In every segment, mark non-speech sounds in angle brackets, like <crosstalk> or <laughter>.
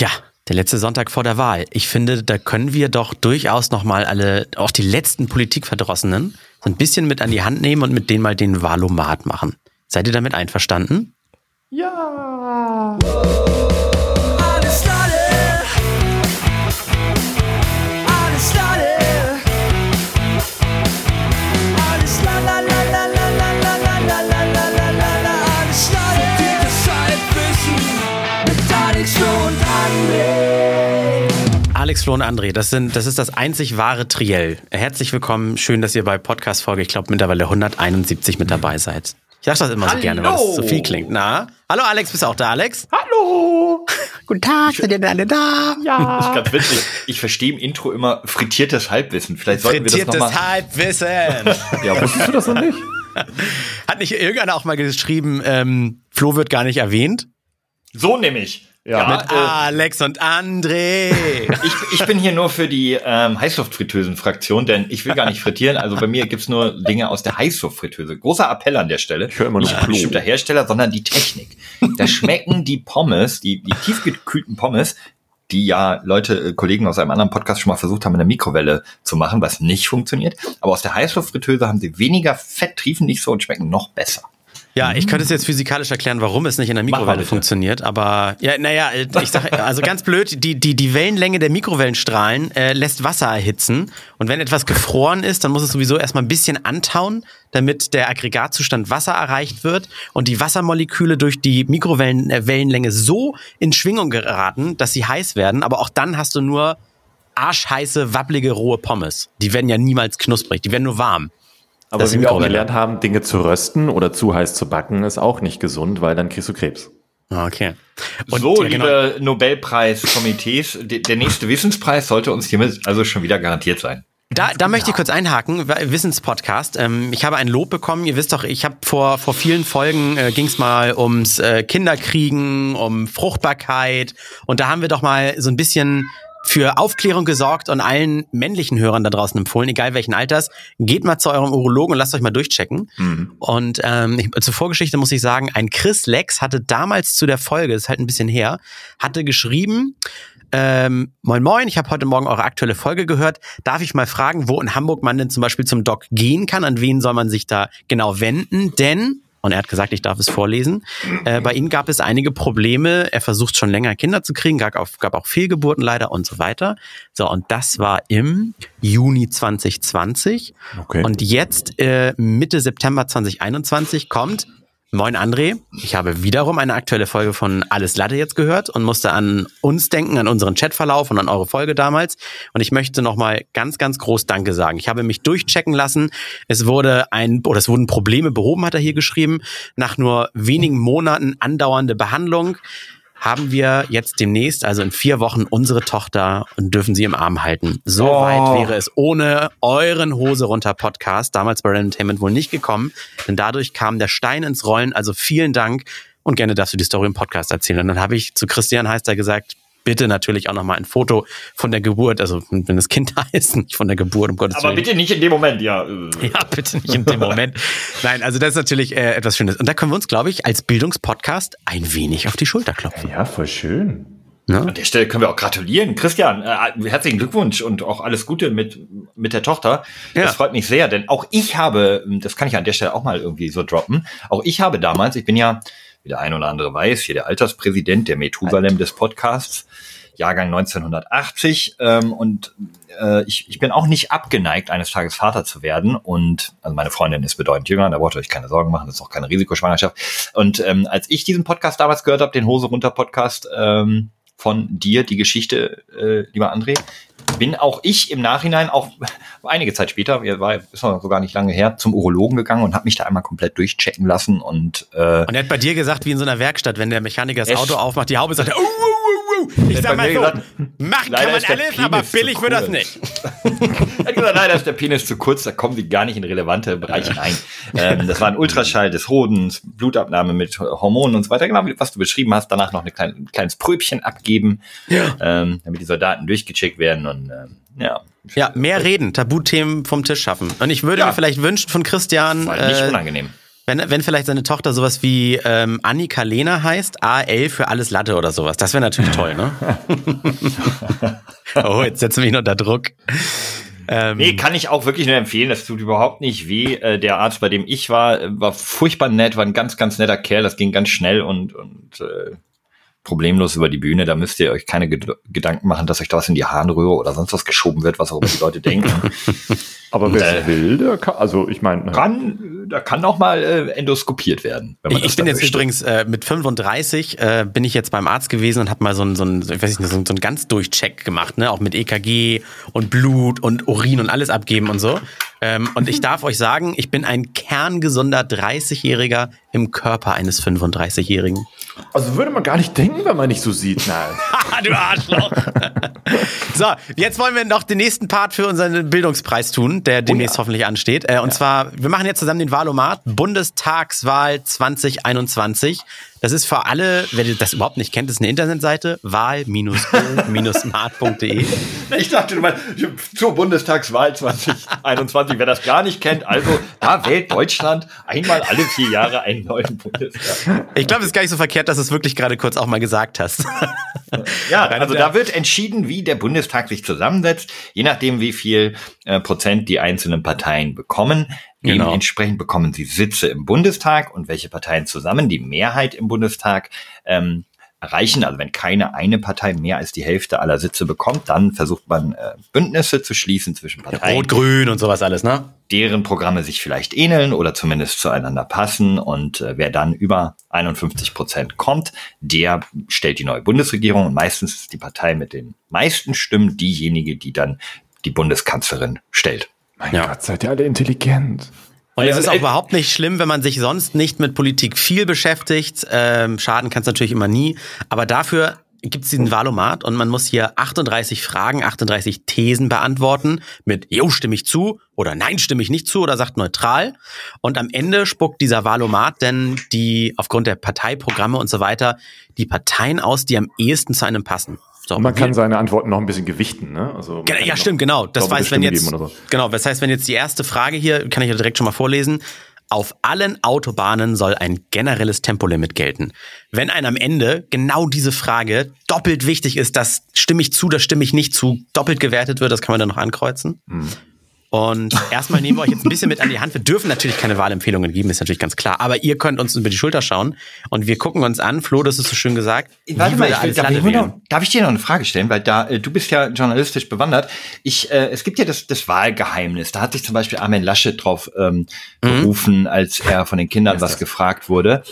Ja, der letzte Sonntag vor der Wahl. Ich finde, da können wir doch durchaus nochmal alle, auch die letzten Politikverdrossenen, so ein bisschen mit an die Hand nehmen und mit denen mal den Wahlomat machen. Seid ihr damit einverstanden? Ja. Alex, Flo und André, das, sind, das ist das einzig wahre Triell. Herzlich willkommen. Schön, dass ihr bei Podcast-Folge, ich glaube, mittlerweile 171 mit dabei seid. Ich sag das immer Hallo. so gerne, weil es so viel klingt. Na? Hallo Alex, bist du auch da, Alex? Hallo. Guten Tag, seid ihr denn alle da? Das ist Ja. <laughs> ganz witzig. Ich verstehe im Intro immer frittiertes Halbwissen. Vielleicht sollten wir das Frittiertes nochmal. Halbwissen. <laughs> Ja, wusstest du das noch nicht? Hat nicht irgendeiner auch mal geschrieben, ähm, Flo wird gar nicht erwähnt? So nämlich. Ja, Mit äh, Alex und André. <laughs> ich, ich bin hier nur für die ähm, Heißluftfritteusen-Fraktion, denn ich will gar nicht frittieren. Also bei mir gibt's nur Dinge aus der Heißluftfritteuse. Großer Appell an der Stelle. Ich höre immer nur Nicht ein Klo. bestimmter Hersteller, sondern die Technik. Da schmecken die Pommes, die, die tiefgekühlten Pommes, die ja Leute, äh, Kollegen aus einem anderen Podcast schon mal versucht haben, in der Mikrowelle zu machen, was nicht funktioniert. Aber aus der Heißluftfritteuse haben sie weniger Fett, triefen nicht so und schmecken noch besser. Ja, ich könnte es jetzt physikalisch erklären, warum es nicht in der Mikrowelle funktioniert, aber ja, naja, ich sag, also ganz blöd, die, die, die Wellenlänge der Mikrowellenstrahlen äh, lässt Wasser erhitzen und wenn etwas gefroren ist, dann muss es sowieso erstmal ein bisschen antauen, damit der Aggregatzustand Wasser erreicht wird und die Wassermoleküle durch die Mikrowellenlänge so in Schwingung geraten, dass sie heiß werden, aber auch dann hast du nur arschheiße, wabbelige, rohe Pommes. Die werden ja niemals knusprig, die werden nur warm. Aber Das wie wir auch gelernt haben, Dinge zu rösten oder zu heiß zu backen, ist auch nicht gesund, weil dann kriegst du Krebs. Okay. Und, so, ja, genau. liebe Nobelpreiskomitees, de- der nächste Wissenspreis sollte uns hiermit also schon wieder garantiert sein. Da, da möchte ich kurz einhaken, Wissenspodcast. Ähm, ich habe ein Lob bekommen. Ihr wisst doch, ich habe vor vor vielen Folgen äh, ging es mal ums äh, Kinderkriegen, um Fruchtbarkeit und da haben wir doch mal so ein bisschen für Aufklärung gesorgt und allen männlichen Hörern da draußen empfohlen, egal welchen Alters, geht mal zu eurem Urologen und lasst euch mal durchchecken. Und ähm, ich, zur Vorgeschichte muss ich sagen, ein Chris Lex hatte damals zu der Folge, das ist halt ein bisschen her, hatte geschrieben, ähm, moin moin, ich habe heute Morgen eure aktuelle Folge gehört. Darf ich mal fragen, wo in Hamburg man denn zum Beispiel zum Doc gehen kann? An wen soll man sich da genau wenden? Denn, und er hat gesagt, ich darf es vorlesen, äh, bei ihm gab es einige Probleme. Er versucht schon länger Kinder zu kriegen, gab auch, gab auch Fehlgeburten leider und so weiter. So, und das war im Juni 2020. Okay. Und jetzt, äh, Mitte September 2021, kommt Moin André, ich habe wiederum eine aktuelle Folge von Alles Latte jetzt gehört und musste an uns denken, an unseren Chatverlauf und an eure Folge damals. Und ich möchte nochmal ganz, ganz groß Danke sagen. Ich habe mich durchchecken lassen. Es wurde ein, oder es wurden Probleme behoben, hat er hier geschrieben. Nach nur wenigen Monaten andauernde Behandlung haben wir jetzt demnächst, also in vier Wochen, unsere Tochter und dürfen sie im Arm halten. So Oh. weit wäre es ohne euren Hose runter Podcast damals bei Entertainment wohl nicht gekommen, denn dadurch kam der Stein ins Rollen. Also vielen Dank und gerne darfst du die Story im Podcast erzählen. Und dann habe ich zu Christian Heister gesagt, bitte natürlich auch nochmal ein Foto von der Geburt, also wenn das Kind <laughs> da ist, nicht von der Geburt, um Gottes Aber Willen. bitte nicht in dem Moment, ja. <laughs> Ja, bitte nicht in dem Moment. Nein, also das ist natürlich äh, etwas Schönes. Und da können wir uns, glaube ich, als Bildungspodcast ein wenig auf die Schulter klopfen. ja, voll schön. Ne? An der Stelle können wir auch gratulieren. Christian, äh, herzlichen Glückwunsch und auch alles Gute mit, mit der Tochter. Ja. Das freut mich sehr, denn auch ich habe, das kann ich an der Stelle auch mal irgendwie so droppen, auch ich habe damals, ich bin ja, wie der ein oder andere weiß, hier der Alterspräsident der Methusalem des Podcasts, Jahrgang 1980 ähm, und äh, ich, ich bin auch nicht abgeneigt, eines Tages Vater zu werden. Und also meine Freundin ist bedeutend jünger, da braucht ihr euch keine Sorgen machen, das ist auch keine Risikoschwangerschaft. Und ähm, als ich diesen Podcast damals gehört habe, den Hose runter Podcast ähm, von dir, die Geschichte, äh, lieber André, bin auch ich im Nachhinein auch <laughs> einige Zeit später, ja, war ist noch so gar nicht lange her, zum Urologen gegangen und habe mich da einmal komplett durchchecken lassen und äh, Und er hat bei dir gesagt, wie in so einer Werkstatt, wenn der Mechaniker das Auto aufmacht, die Haube sagt, <laughs> er, uh. Ich sag mal so, gesagt, machen leider kann man alles, aber billig wird das nicht. <laughs> Er hat gesagt, nein, da ist der Penis zu kurz, da kommen sie gar nicht in relevante Bereiche rein. Ähm, das war ein Ultraschall des Hodens, Blutabnahme mit Hormonen und so weiter. Genau, was du beschrieben hast. Danach noch eine kleine, ein kleines Pröbchen abgeben, ähm, damit die Soldaten durchgecheckt werden und ähm, ja. Ja, mehr reden, Tabuthemen vom Tisch schaffen. Und ich würde Ja. mir vielleicht wünschen von Christian, War nicht äh, unangenehm. Wenn, wenn vielleicht seine Tochter sowas wie ähm, Annika Lena heißt, AL für alles Latte oder sowas. Das wäre natürlich toll, ne? <laughs> oh, jetzt setzen wir ihn unter Druck. Ähm, nee, kann ich auch wirklich nur empfehlen. Das tut überhaupt nicht weh. Äh, der Arzt, bei dem ich war, äh, war furchtbar nett, war ein ganz, ganz netter Kerl. Das ging ganz schnell und, und äh, problemlos über die Bühne. Da müsst ihr euch keine Ged Gedanken machen, dass euch da was in die Harnröhre oder sonst was geschoben wird, was auch immer die Leute denken. <laughs> Aber wer äh, will, der kann, also ich meine, kann, da kann auch mal äh, endoskopiert werden. ich, ich bin jetzt möchte. übrigens äh, mit 35 äh, bin ich jetzt beim Arzt gewesen und habe mal so ein, so ein, ich weiß nicht, so ein, so ein ganz Durchcheck gemacht, ne, auch mit EKG und Blut und Urin und alles abgeben und so. Ähm, und ich <laughs> darf euch sagen, ich bin ein kerngesunder 30-Jähriger im Körper eines 35-Jährigen. Also würde man gar nicht denken, wenn man nicht so sieht. Nein. <laughs> du Arschloch. <laughs> so, jetzt wollen wir noch den nächsten Part für unseren Bildungspreis tun, der demnächst oh ja. hoffentlich ansteht. Äh, und ja. zwar, wir machen jetzt zusammen den Wahlomat Bundestagswahl 2021. Das ist für alle, wer das überhaupt nicht kennt, ist eine Internetseite, wahl-o-smart.de. <laughs> Ich dachte mal, zur Bundestagswahl 2021, wer das gar nicht kennt, also da wählt Deutschland einmal alle vier Jahre einen neuen Bundestag. Ich glaube, es ist gar nicht so verkehrt, dass du es wirklich gerade kurz auch mal gesagt hast. Ja, <laughs> also da wird entschieden, wie der Bundestag sich zusammensetzt, je nachdem, wie viel äh, Prozent die einzelnen Parteien bekommen. Genau. Dementsprechend bekommen sie Sitze im Bundestag und welche Parteien zusammen die Mehrheit im Bundestag ähm, erreichen. Also wenn keine eine Partei mehr als die Hälfte aller Sitze bekommt, dann versucht man äh, Bündnisse zu schließen zwischen Parteien. Rot, Grün und sowas alles, ne? Deren Programme sich vielleicht ähneln oder zumindest zueinander passen. Und äh, wer dann über 51 Prozent kommt, der stellt die neue Bundesregierung. Und meistens ist die Partei mit den meisten Stimmen diejenige, die dann die Bundeskanzlerin stellt. Mein ja. Gott, seid ihr alle intelligent. Und es ist auch überhaupt nicht schlimm, wenn man sich sonst nicht mit Politik viel beschäftigt. Ähm, schaden kann es natürlich immer nie. Aber dafür gibt es diesen Valomat und man muss hier 38 Fragen, 38 Thesen beantworten mit Jo, stimme ich zu oder Nein, stimme ich nicht zu oder sagt neutral. Und am Ende spuckt dieser Valomat denn die, aufgrund der Parteiprogramme und so weiter, die Parteien aus, die am ehesten zu einem passen. So, man kann seine Antworten noch ein bisschen gewichten, ne? Also ja, stimmt, genau. Das heißt, wenn jetzt, so. genau, das heißt, wenn jetzt die erste Frage hier, kann ich ja direkt schon mal vorlesen. Auf allen Autobahnen soll ein generelles Tempolimit gelten. Wenn einem am Ende genau diese Frage doppelt wichtig ist, das stimme ich zu, das stimme ich nicht zu, doppelt gewertet wird, das kann man dann noch ankreuzen. Hm. Und erstmal nehmen wir euch jetzt ein bisschen mit an die Hand. Wir dürfen natürlich keine Wahlempfehlungen geben, ist natürlich ganz klar. Aber ihr könnt uns über die Schulter schauen und wir gucken uns an. Flo, das ist so schön gesagt. Warte mal, ich will, darf, ich noch, darf, ich dir noch eine Frage stellen? Weil da, äh, du bist ja journalistisch bewandert. Ich, äh, es gibt ja das, das Wahlgeheimnis. Da hat sich zum Beispiel Armin Laschet drauf ähm, mhm. berufen, als er von den Kindern was gefragt wurde.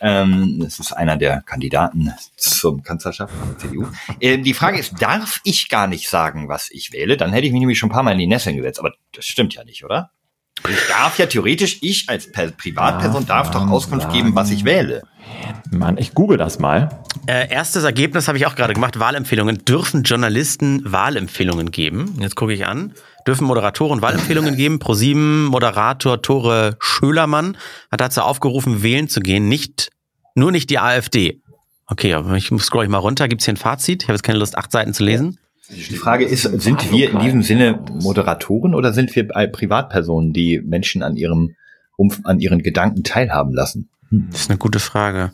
Ähm, das ist einer der Kandidaten zum Kanzlerschaft von der CDU. Ähm, die Frage ist, darf ich gar nicht sagen, was ich wähle? Dann hätte ich mich nämlich schon ein paar Mal in die Nesseln gesetzt. Aber das stimmt ja nicht, oder? Ich darf ja theoretisch, ich als Privatperson darf doch Auskunft geben, was ich wähle. Mann, ich google das mal. Äh, erstes Ergebnis habe ich auch gerade gemacht. Wahlempfehlungen. Dürfen Journalisten Wahlempfehlungen geben? Jetzt gucke ich an. Dürfen Moderatoren Wahlempfehlungen geben? ProSieben Moderator Tore Schölermann hat dazu aufgerufen, wählen zu gehen. Nicht, nur nicht die AfD. Okay, aber ich scroll ich mal runter. Gibt es hier ein Fazit? Ich habe jetzt keine Lust, acht Seiten zu lesen. Die Frage ist, sind wir in diesem Sinne Moderatoren oder sind wir Privatpersonen, die Menschen an ihrem, an ihren Gedanken teilhaben lassen? Das ist eine gute Frage.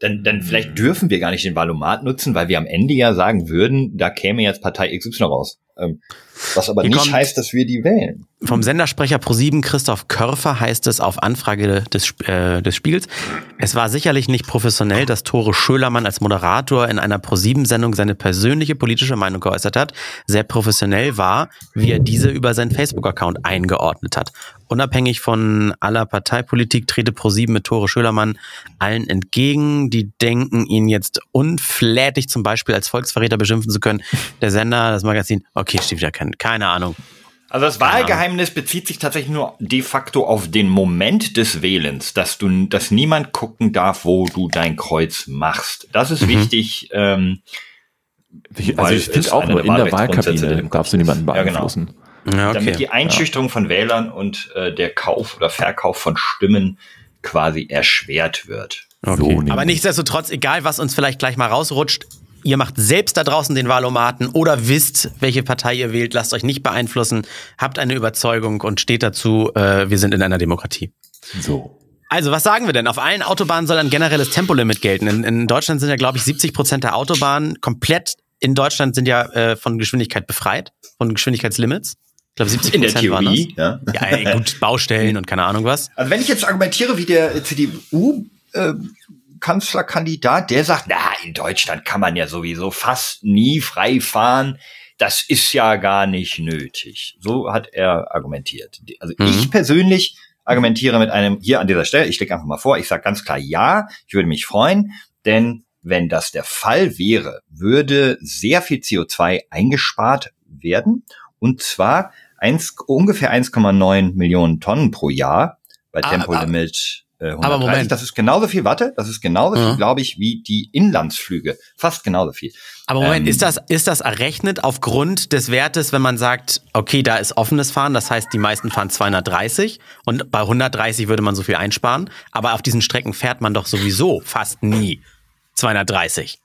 Dann, dann vielleicht dürfen wir gar nicht den Valomat nutzen, weil wir am Ende ja sagen würden, da käme jetzt Partei XY raus. Ähm, was aber Hier nicht heißt, dass wir die wählen. Vom Sendersprecher Pro7 Christoph Körfer heißt es auf Anfrage des, äh, des Spiegels, es war sicherlich nicht professionell, dass Tore Schölermann als Moderator in einer Pro7-Sendung seine persönliche politische Meinung geäußert hat. Sehr professionell war, wie er diese über seinen Facebook-Account eingeordnet hat. Unabhängig von aller Parteipolitik trete Pro7 mit Tore Schölermann allen entgegen, die denken, ihn jetzt unflätig zum Beispiel als Volksverräter beschimpfen zu können. Der Sender, das Magazin, okay, steht wieder kein, keine Ahnung. Also das Wahlgeheimnis bezieht sich tatsächlich nur de facto auf den Moment des Wählens, dass du, dass niemand gucken darf, wo du dein Kreuz machst. Das ist mhm. wichtig. Ähm, also ich finde auch nur in der Wahlkabine darfst du niemanden beeinflussen. Ja, genau. ja, okay. Damit die Einschüchterung ja. von Wählern und äh, der Kauf oder Verkauf von Stimmen quasi erschwert wird. Okay. So Aber nichtsdestotrotz, egal was uns vielleicht gleich mal rausrutscht, Ihr macht selbst da draußen den Wahlomaten oder wisst, welche Partei ihr wählt. Lasst euch nicht beeinflussen. Habt eine Überzeugung und steht dazu, äh, wir sind in einer Demokratie. So. Also, was sagen wir denn? Auf allen Autobahnen soll ein generelles Tempolimit gelten. In, in Deutschland sind ja, glaube ich, 70 Prozent der Autobahnen komplett in Deutschland sind ja äh, von Geschwindigkeit befreit, von Geschwindigkeitslimits. Ich glaube, 70 In der Prozent waren das. Theorie, ja. Ja, ey, gut, Baustellen und keine Ahnung was. Also wenn ich jetzt argumentiere wie der CDU, äh, Kanzlerkandidat, der sagt, na, in Deutschland kann man ja sowieso fast nie frei fahren. Das ist ja gar nicht nötig. So hat er argumentiert. Also Mhm. ich persönlich argumentiere mit einem, hier an dieser Stelle, ich lege einfach mal vor, ich sage ganz klar ja, ich würde mich freuen, denn wenn das der Fall wäre, würde sehr viel CO2 eingespart werden und zwar eins, ungefähr 1,9 Millionen Tonnen pro Jahr bei Ah, Tempolimit äh, 130. aber Moment. Das ist genauso viel, warte, das ist genauso viel, Ja. glaube ich, wie die Inlandsflüge. Fast genauso viel. Aber Moment, Ähm, ist das, ist das errechnet aufgrund des Wertes, wenn man sagt, okay, da ist offenes Fahren, das heißt, die meisten fahren 230 und bei 130 würde man so viel einsparen, aber auf diesen Strecken fährt man doch sowieso fast nie 230.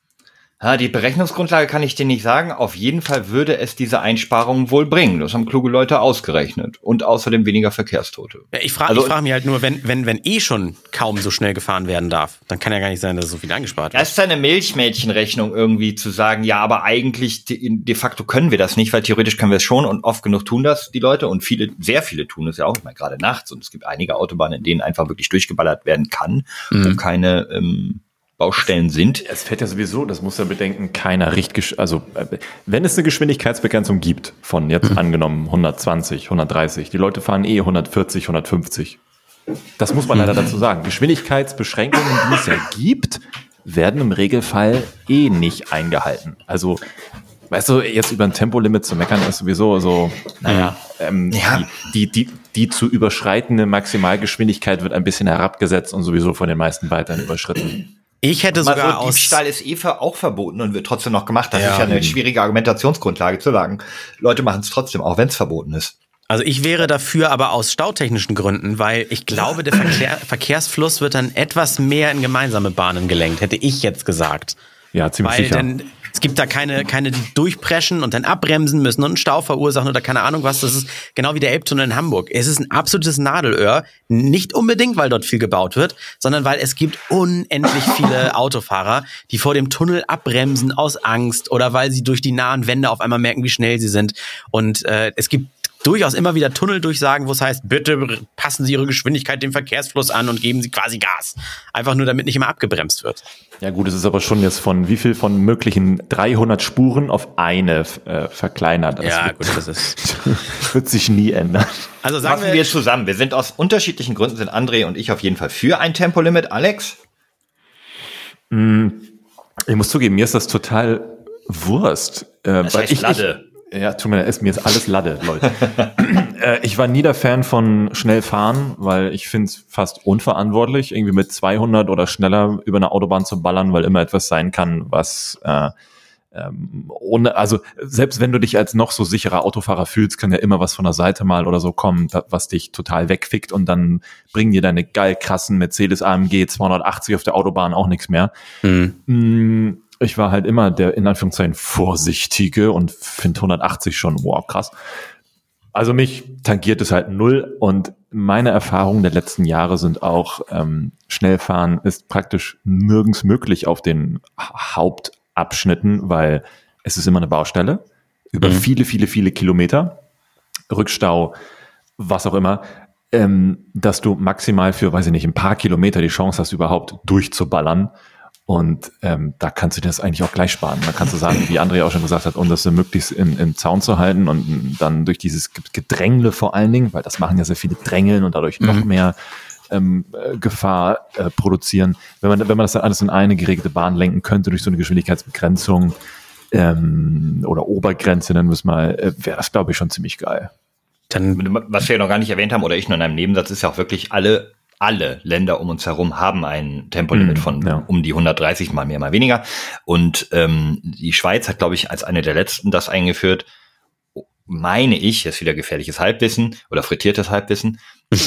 Die Berechnungsgrundlage kann ich dir nicht sagen. Auf jeden Fall würde es diese Einsparungen wohl bringen. Das haben kluge Leute ausgerechnet. Und außerdem weniger Verkehrstote. Ich frage Also- ich frag mich halt nur, wenn, wenn, wenn eh schon kaum so schnell gefahren werden darf, dann kann ja gar nicht sein, dass so viel eingespart wird. Das ist eine Milchmädchenrechnung irgendwie zu sagen, ja, aber eigentlich de, de facto können wir das nicht, weil theoretisch können wir es schon und oft genug tun das die Leute und viele, sehr viele tun es ja auch, ich meine, gerade nachts und es gibt einige Autobahnen, in denen einfach wirklich durchgeballert werden kann, wo keine ähm, Baustellen sind. Es fährt ja sowieso, das muss er bedenken, keiner richtig, also äh, wenn es eine Geschwindigkeitsbegrenzung gibt, von jetzt angenommen 120, 130, die Leute fahren eh 140, 150. Das muss man leider dazu sagen. Geschwindigkeitsbeschränkungen, die es ja gibt, werden im Regelfall eh nicht eingehalten. Also, weißt du, jetzt über ein Tempolimit zu meckern ist sowieso so, naja, ähm, Ja. Die, die, die, die zu überschreitende Maximalgeschwindigkeit wird ein bisschen herabgesetzt und sowieso von den meisten weiterhin überschritten. Ich hätte Mal sogar so, aus. Diebstahl ist eh ver- auch verboten und wird trotzdem noch gemacht. Das Ja. ist ja eine schwierige Argumentationsgrundlage zu sagen. Leute machen es trotzdem, auch wenn es verboten ist. Also ich wäre dafür, aber aus stautechnischen Gründen, weil ich glaube, der Verkehr, Verkehrsfluss wird dann etwas mehr in gemeinsame Bahnen gelenkt, hätte ich jetzt gesagt. Ja, ziemlich Weil sicher. denn es gibt da keine, keine, die durchpreschen und dann abbremsen müssen und einen Stau verursachen oder keine Ahnung was. Das ist genau wie der Elbtunnel in Hamburg. Es ist ein absolutes Nadelöhr. Nicht unbedingt, weil dort viel gebaut wird, sondern weil es gibt unendlich viele <laughs> Autofahrer, die vor dem Tunnel abbremsen aus Angst oder weil sie durch die nahen Wände auf einmal merken, wie schnell sie sind. Und äh, es gibt durchaus immer wieder Tunneldurchsagen, wo es heißt, bitte passen Sie Ihre Geschwindigkeit dem Verkehrsfluss an und geben Sie quasi Gas. Einfach nur, damit nicht immer abgebremst wird. Ja gut, es ist aber schon jetzt von wie viel von möglichen 300 Spuren auf eine äh, verkleinert. Das ja, wird, gut, das ist. <laughs> wird sich nie ändern. Also sagen Fassen wir zusammen. Wir sind aus unterschiedlichen Gründen, sind André und ich auf jeden Fall für ein Tempolimit. Alex? Ich muss zugeben, mir ist das total Wurst. Äh, Das weil heißt ich, Lade. Ja, tut mir leid, mir ist alles Lade, Leute. <laughs> äh, ich war nie der Fan von schnell fahren, weil ich finde es fast unverantwortlich, irgendwie mit 200 oder schneller über eine Autobahn zu ballern, weil immer etwas sein kann, was äh, ähm, ohne, also selbst wenn du dich als noch so sicherer Autofahrer fühlst, kann ja immer was von der Seite mal oder so kommen, was dich total wegfickt und dann bringen dir deine geil krassen Mercedes AMG 280 auf der Autobahn auch nichts mehr. Mm, Ich war halt immer der in Anführungszeichen Vorsichtige und finde 180 schon, wow, krass. Also mich tangiert es halt null und meine Erfahrungen der letzten Jahre sind auch, ähm, Schnellfahren ist praktisch nirgends möglich auf den Ha- Hauptabschnitten, weil es ist immer eine Baustelle über viele, viele, viele Kilometer, Rückstau, was auch immer, ähm, dass du maximal für, weiß ich nicht, ein paar Kilometer die Chance hast, überhaupt durchzuballern. Und ähm, da kannst du dir das eigentlich auch gleich sparen. Da kannst du sagen, wie André auch schon gesagt hat, um das so möglichst im, im Zaun zu halten und dann durch dieses Gedrängle vor allen Dingen, weil das machen ja sehr viele Drängeln und dadurch noch mehr ähm, äh, Gefahr äh, produzieren. Wenn man, wenn man das dann alles in eine geregelte Bahn lenken könnte durch so eine Geschwindigkeitsbegrenzung ähm, oder Obergrenze, dann müssen wir, äh, wäre das, glaube ich, schon ziemlich geil. Dann Was wir noch gar nicht erwähnt haben, oder ich nur in einem Nebensatz, ist ja auch wirklich alle, alle Länder um uns herum haben ein Tempolimit Mhm, von ja. um die 130, mal mehr, mal weniger. Und ähm, die Schweiz hat, glaube ich, als eine der letzten das eingeführt. Meine ich, jetzt wieder gefährliches Halbwissen oder frittiertes Halbwissen.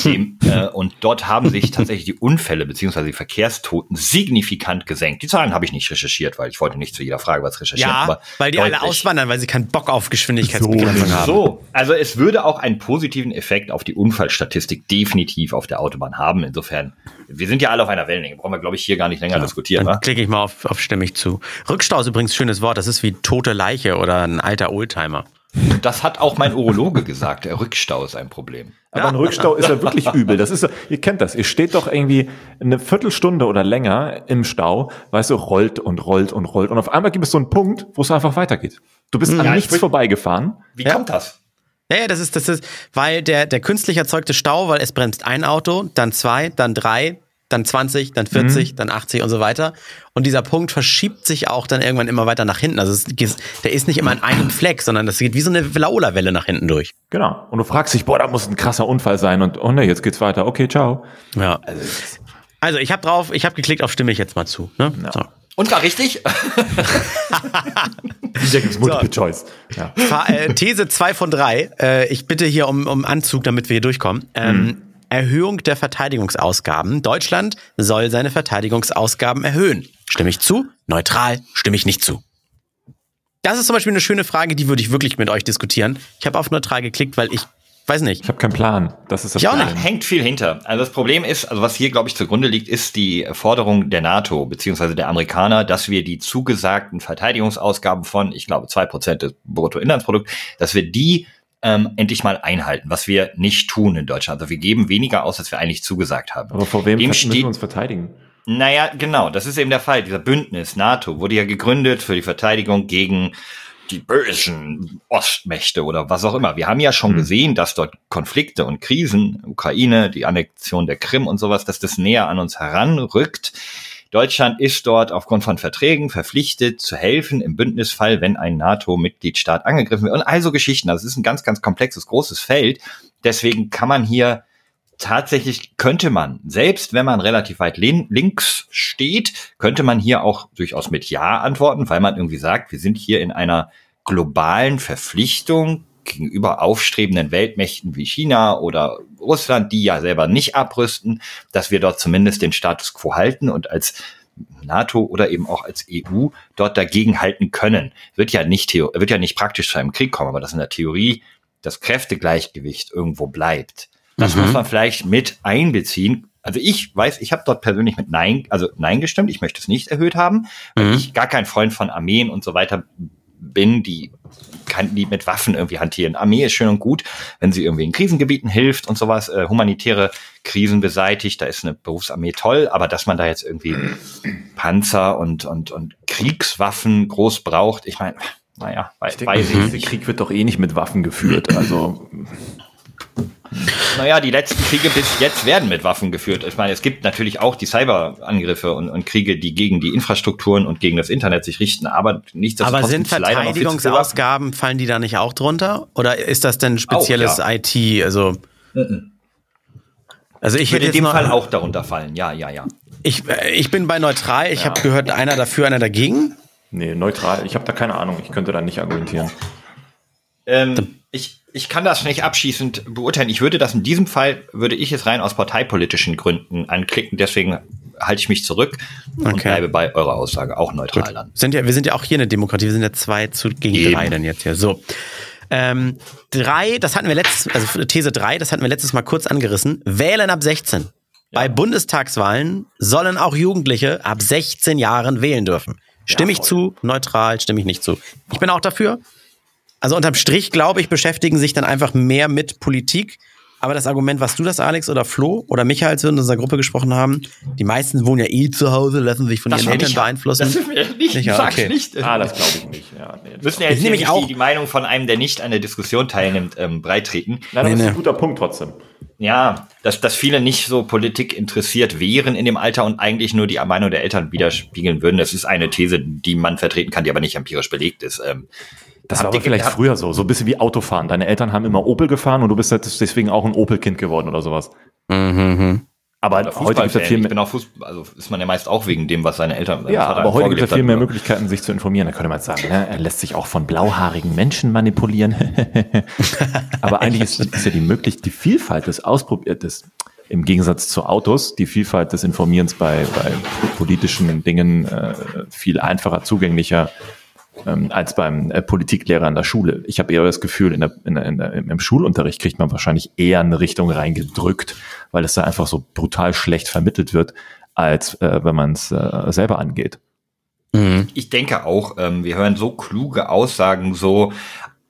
Dem, <laughs> äh, und dort haben sich tatsächlich die Unfälle beziehungsweise die Verkehrstoten signifikant gesenkt. Die Zahlen habe ich nicht recherchiert, weil ich wollte nicht zu jeder Frage was recherchieren. Ja, aber weil die deutlich. alle auswandern, weil sie keinen Bock auf Geschwindigkeitsbegrenzung haben. So, also es würde auch einen positiven Effekt auf die Unfallstatistik definitiv auf der Autobahn haben. Insofern, wir sind ja alle auf einer Wellenlänge. Brauchen wir, glaube ich, hier gar nicht länger diskutieren. Dann klicke ich mal auf, auf stimmig zu. Rückstau ist übrigens ein schönes Wort. Das ist wie tote Leiche oder ein alter Oldtimer. Das hat auch mein Urologe gesagt. Der Rückstau ist ein Problem. Aber ein Rückstau ist ja wirklich <laughs> übel. Das ist, ihr kennt das. Ihr steht doch irgendwie eine Viertelstunde oder länger im Stau, weißt du, rollt und rollt und rollt. Und auf einmal gibt es so einen Punkt, wo es einfach weitergeht. Du bist an Ja, ich nichts will- vorbeigefahren. Wie Ja. kommt das? Ja, ja, das ist, das ist, weil der, der künstlich erzeugte Stau, weil es bremst ein Auto, dann zwei, dann drei, dann 20, dann 40, dann 80 und so weiter. Und dieser Punkt verschiebt sich auch dann irgendwann immer weiter nach hinten. Also es, ist- der ist nicht immer an einem Fleck, sondern das geht wie so eine Laola-Welle nach hinten durch. Genau. Und du fragst dich, boah, da muss ein krasser Unfall sein. Und oh ne, jetzt geht's weiter. Okay, ciao. Ja. Also ich habe drauf, ich habe geklickt auf stimme ich jetzt mal zu. Ne? So. Und war richtig? <laughs> <laughs> Hier gibt's Multiple Choice. Ja. Äh, These 2 von 3. Äh, ich bitte hier um, um Anzug, damit wir hier durchkommen. Ähm, Erhöhung der Verteidigungsausgaben. Deutschland soll seine Verteidigungsausgaben erhöhen. Stimme ich zu? Neutral? Stimme ich nicht zu? Das ist zum Beispiel eine schöne Frage, die würde ich wirklich mit euch diskutieren. Ich habe auf neutral geklickt, weil ich weiß nicht. Ich habe keinen Plan. Das ist das Ich auch Problem. nicht. Hängt viel hinter. Also das Problem ist, also was hier, glaube ich, zugrunde liegt, ist die Forderung der NATO beziehungsweise der Amerikaner, dass wir die zugesagten Verteidigungsausgaben von, ich glaube, zwei Prozent des Bruttoinlandsprodukts, dass wir die ähm, endlich mal einhalten, was wir nicht tun in Deutschland. Also wir geben weniger aus, als wir eigentlich zugesagt haben. Aber vor wem Dem müssen wir uns verteidigen? Naja, genau, das ist eben der Fall. Dieser Bündnis NATO wurde ja gegründet für die Verteidigung gegen die bösen Ostmächte oder was auch immer. Wir haben ja schon gesehen, dass dort Konflikte und Krisen, Ukraine, die Annexion der Krim und sowas, dass das näher an uns heranrückt. Deutschland ist dort aufgrund von Verträgen verpflichtet zu helfen im Bündnisfall, wenn ein NATO-Mitgliedstaat angegriffen wird. Und also Geschichten. Es ist ein ganz, ganz komplexes, großes Feld. Deswegen kann man hier tatsächlich könnte man, selbst wenn man relativ weit lin links steht, könnte man hier auch durchaus mit Ja antworten, weil man irgendwie sagt, wir sind hier in einer globalen Verpflichtung gegenüber aufstrebenden Weltmächten wie China oder Russland, die ja selber nicht abrüsten, dass wir dort zumindest den Status quo halten und als NATO oder eben auch als EU dort dagegen halten können. Wird ja nicht, wird ja nicht praktisch zu einem Krieg kommen, aber dass in der Theorie das Kräftegleichgewicht irgendwo bleibt. Das muss man vielleicht mit einbeziehen. Also ich weiß, ich habe dort persönlich mit Nein, also Nein gestimmt. Ich möchte es nicht erhöht haben, weil ich gar kein Freund von Armeen und so weiter bin, die kann die mit Waffen irgendwie hantieren. Armee ist schön und gut, wenn sie irgendwie in Krisengebieten hilft und sowas, äh, humanitäre Krisen beseitigt, da ist eine Berufsarmee toll, aber dass man da jetzt irgendwie Panzer und, und, und Kriegswaffen groß braucht, ich meine, naja, weiß, weiß ich Der. Krieg wird doch eh nicht mit Waffen geführt. Also Naja, die letzten Kriege bis jetzt werden mit Waffen geführt. Ich meine, es gibt natürlich auch die Cyberangriffe und, und Kriege, die gegen die Infrastrukturen und gegen das Internet sich richten, aber nichtsdestotrotz Aber sind. Verteidigungsausgaben, fallen die da nicht auch drunter? Oder ist das denn spezielles Auch, ja. IT? Also, also ich Würde hätte in jetzt dem noch, Fall auch darunter fallen. Ja, ja, ja. ich, äh, ich bin bei neutral. Ich habe gehört, einer dafür, einer dagegen. nee, neutral. Ich habe da keine Ahnung. Ich könnte da nicht argumentieren. Ähm, ich, ich kann das nicht abschließend beurteilen. Ich würde das in diesem Fall, würde ich es rein aus parteipolitischen Gründen anklicken. Deswegen halte ich mich zurück und Okay. bleibe bei eurer Aussage auch neutral dann. Sind ja, wir sind ja auch hier eine Demokratie. Wir sind ja zwei zu, gegen Eben. drei dann jetzt hier. So. Ähm, drei, das hatten wir letztes, also These drei, das hatten wir letztes Mal kurz angerissen. Wählen ab 16. Bei Bundestagswahlen sollen auch Jugendliche ab 16 Jahren wählen dürfen. Stimme ich zu, neutral, stimme ich nicht zu. Ich bin auch dafür. Also unterm Strich, glaube ich, beschäftigen sich dann einfach mehr mit Politik. Aber das Argument, was du das, Alex oder Flo oder Michael, als wir in unserer Gruppe gesprochen haben, die meisten wohnen ja eh zu Hause, lassen sich von ihren war Eltern Micha. beeinflussen. Das ist mir nicht, Micha, sag's okay. nicht. Ah, das glaube ich nicht. Ja, nee, das müssen ja Ich jetzt nicht auch- die, die Meinung von einem, der nicht an der Diskussion teilnimmt, ähm, breitreten. Nein, Nee, das ist nee. ein guter Punkt trotzdem. Ja, dass, dass viele nicht so Politik interessiert wären in dem Alter und eigentlich nur die Meinung der Eltern widerspiegeln würden. Das ist eine These, die man vertreten kann, die aber nicht empirisch belegt ist. Ähm, Das habt war aber ihr- vielleicht früher so. So ein bisschen wie Autofahren. Deine Eltern haben immer Opel gefahren und du bist halt deswegen auch ein Opel-Kind geworden oder sowas. Mhm. Aber Oder heute gibt es ja viel Ich mehr, bin auch Fußball, also ist man ja meist auch wegen dem, was seine Eltern sein ja, Vater aber heute gibt es ja viel mehr hat. Möglichkeiten, sich zu informieren. Da könnte man jetzt sagen, ne, er lässt sich auch von blauhaarigen Menschen manipulieren. <laughs> aber eigentlich ist, ist ja die Möglichkeit, die Vielfalt des Ausprobiertes, im Gegensatz zu Autos, die Vielfalt des Informierens bei, bei politischen Dingen äh, viel einfacher, zugänglicher ähm, als beim äh, Politiklehrer in der Schule. Ich habe eher das Gefühl, in der, in der, in der, im Schulunterricht kriegt man wahrscheinlich eher eine Richtung reingedrückt, weil es da einfach so brutal schlecht vermittelt wird, als äh, wenn man es äh, selber angeht. Mhm. Ich denke auch, ähm, wir hören so kluge Aussagen, so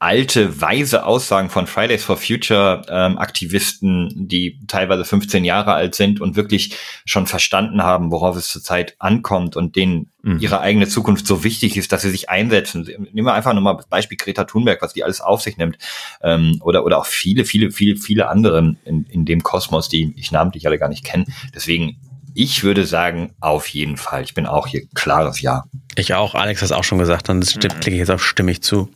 alte, weise Aussagen von Fridays for Future ähm, Aktivisten, die teilweise 15 Jahre alt sind und wirklich schon verstanden haben, worauf es zurzeit ankommt und denen Mhm. ihre eigene Zukunft so wichtig ist, dass sie sich einsetzen. Nehmen wir einfach nochmal das Beispiel Greta Thunberg, was die alles auf sich nimmt. Ähm, oder, oder auch viele, viele, viele, viele andere in, in dem Kosmos, die ich namentlich alle gar nicht kenne. Deswegen, ich würde sagen, auf jeden Fall. Ich bin auch hier klares Ja. Ich auch, Alex hat es auch schon gesagt, dann stimmt, klicke ich jetzt auf stimmig zu.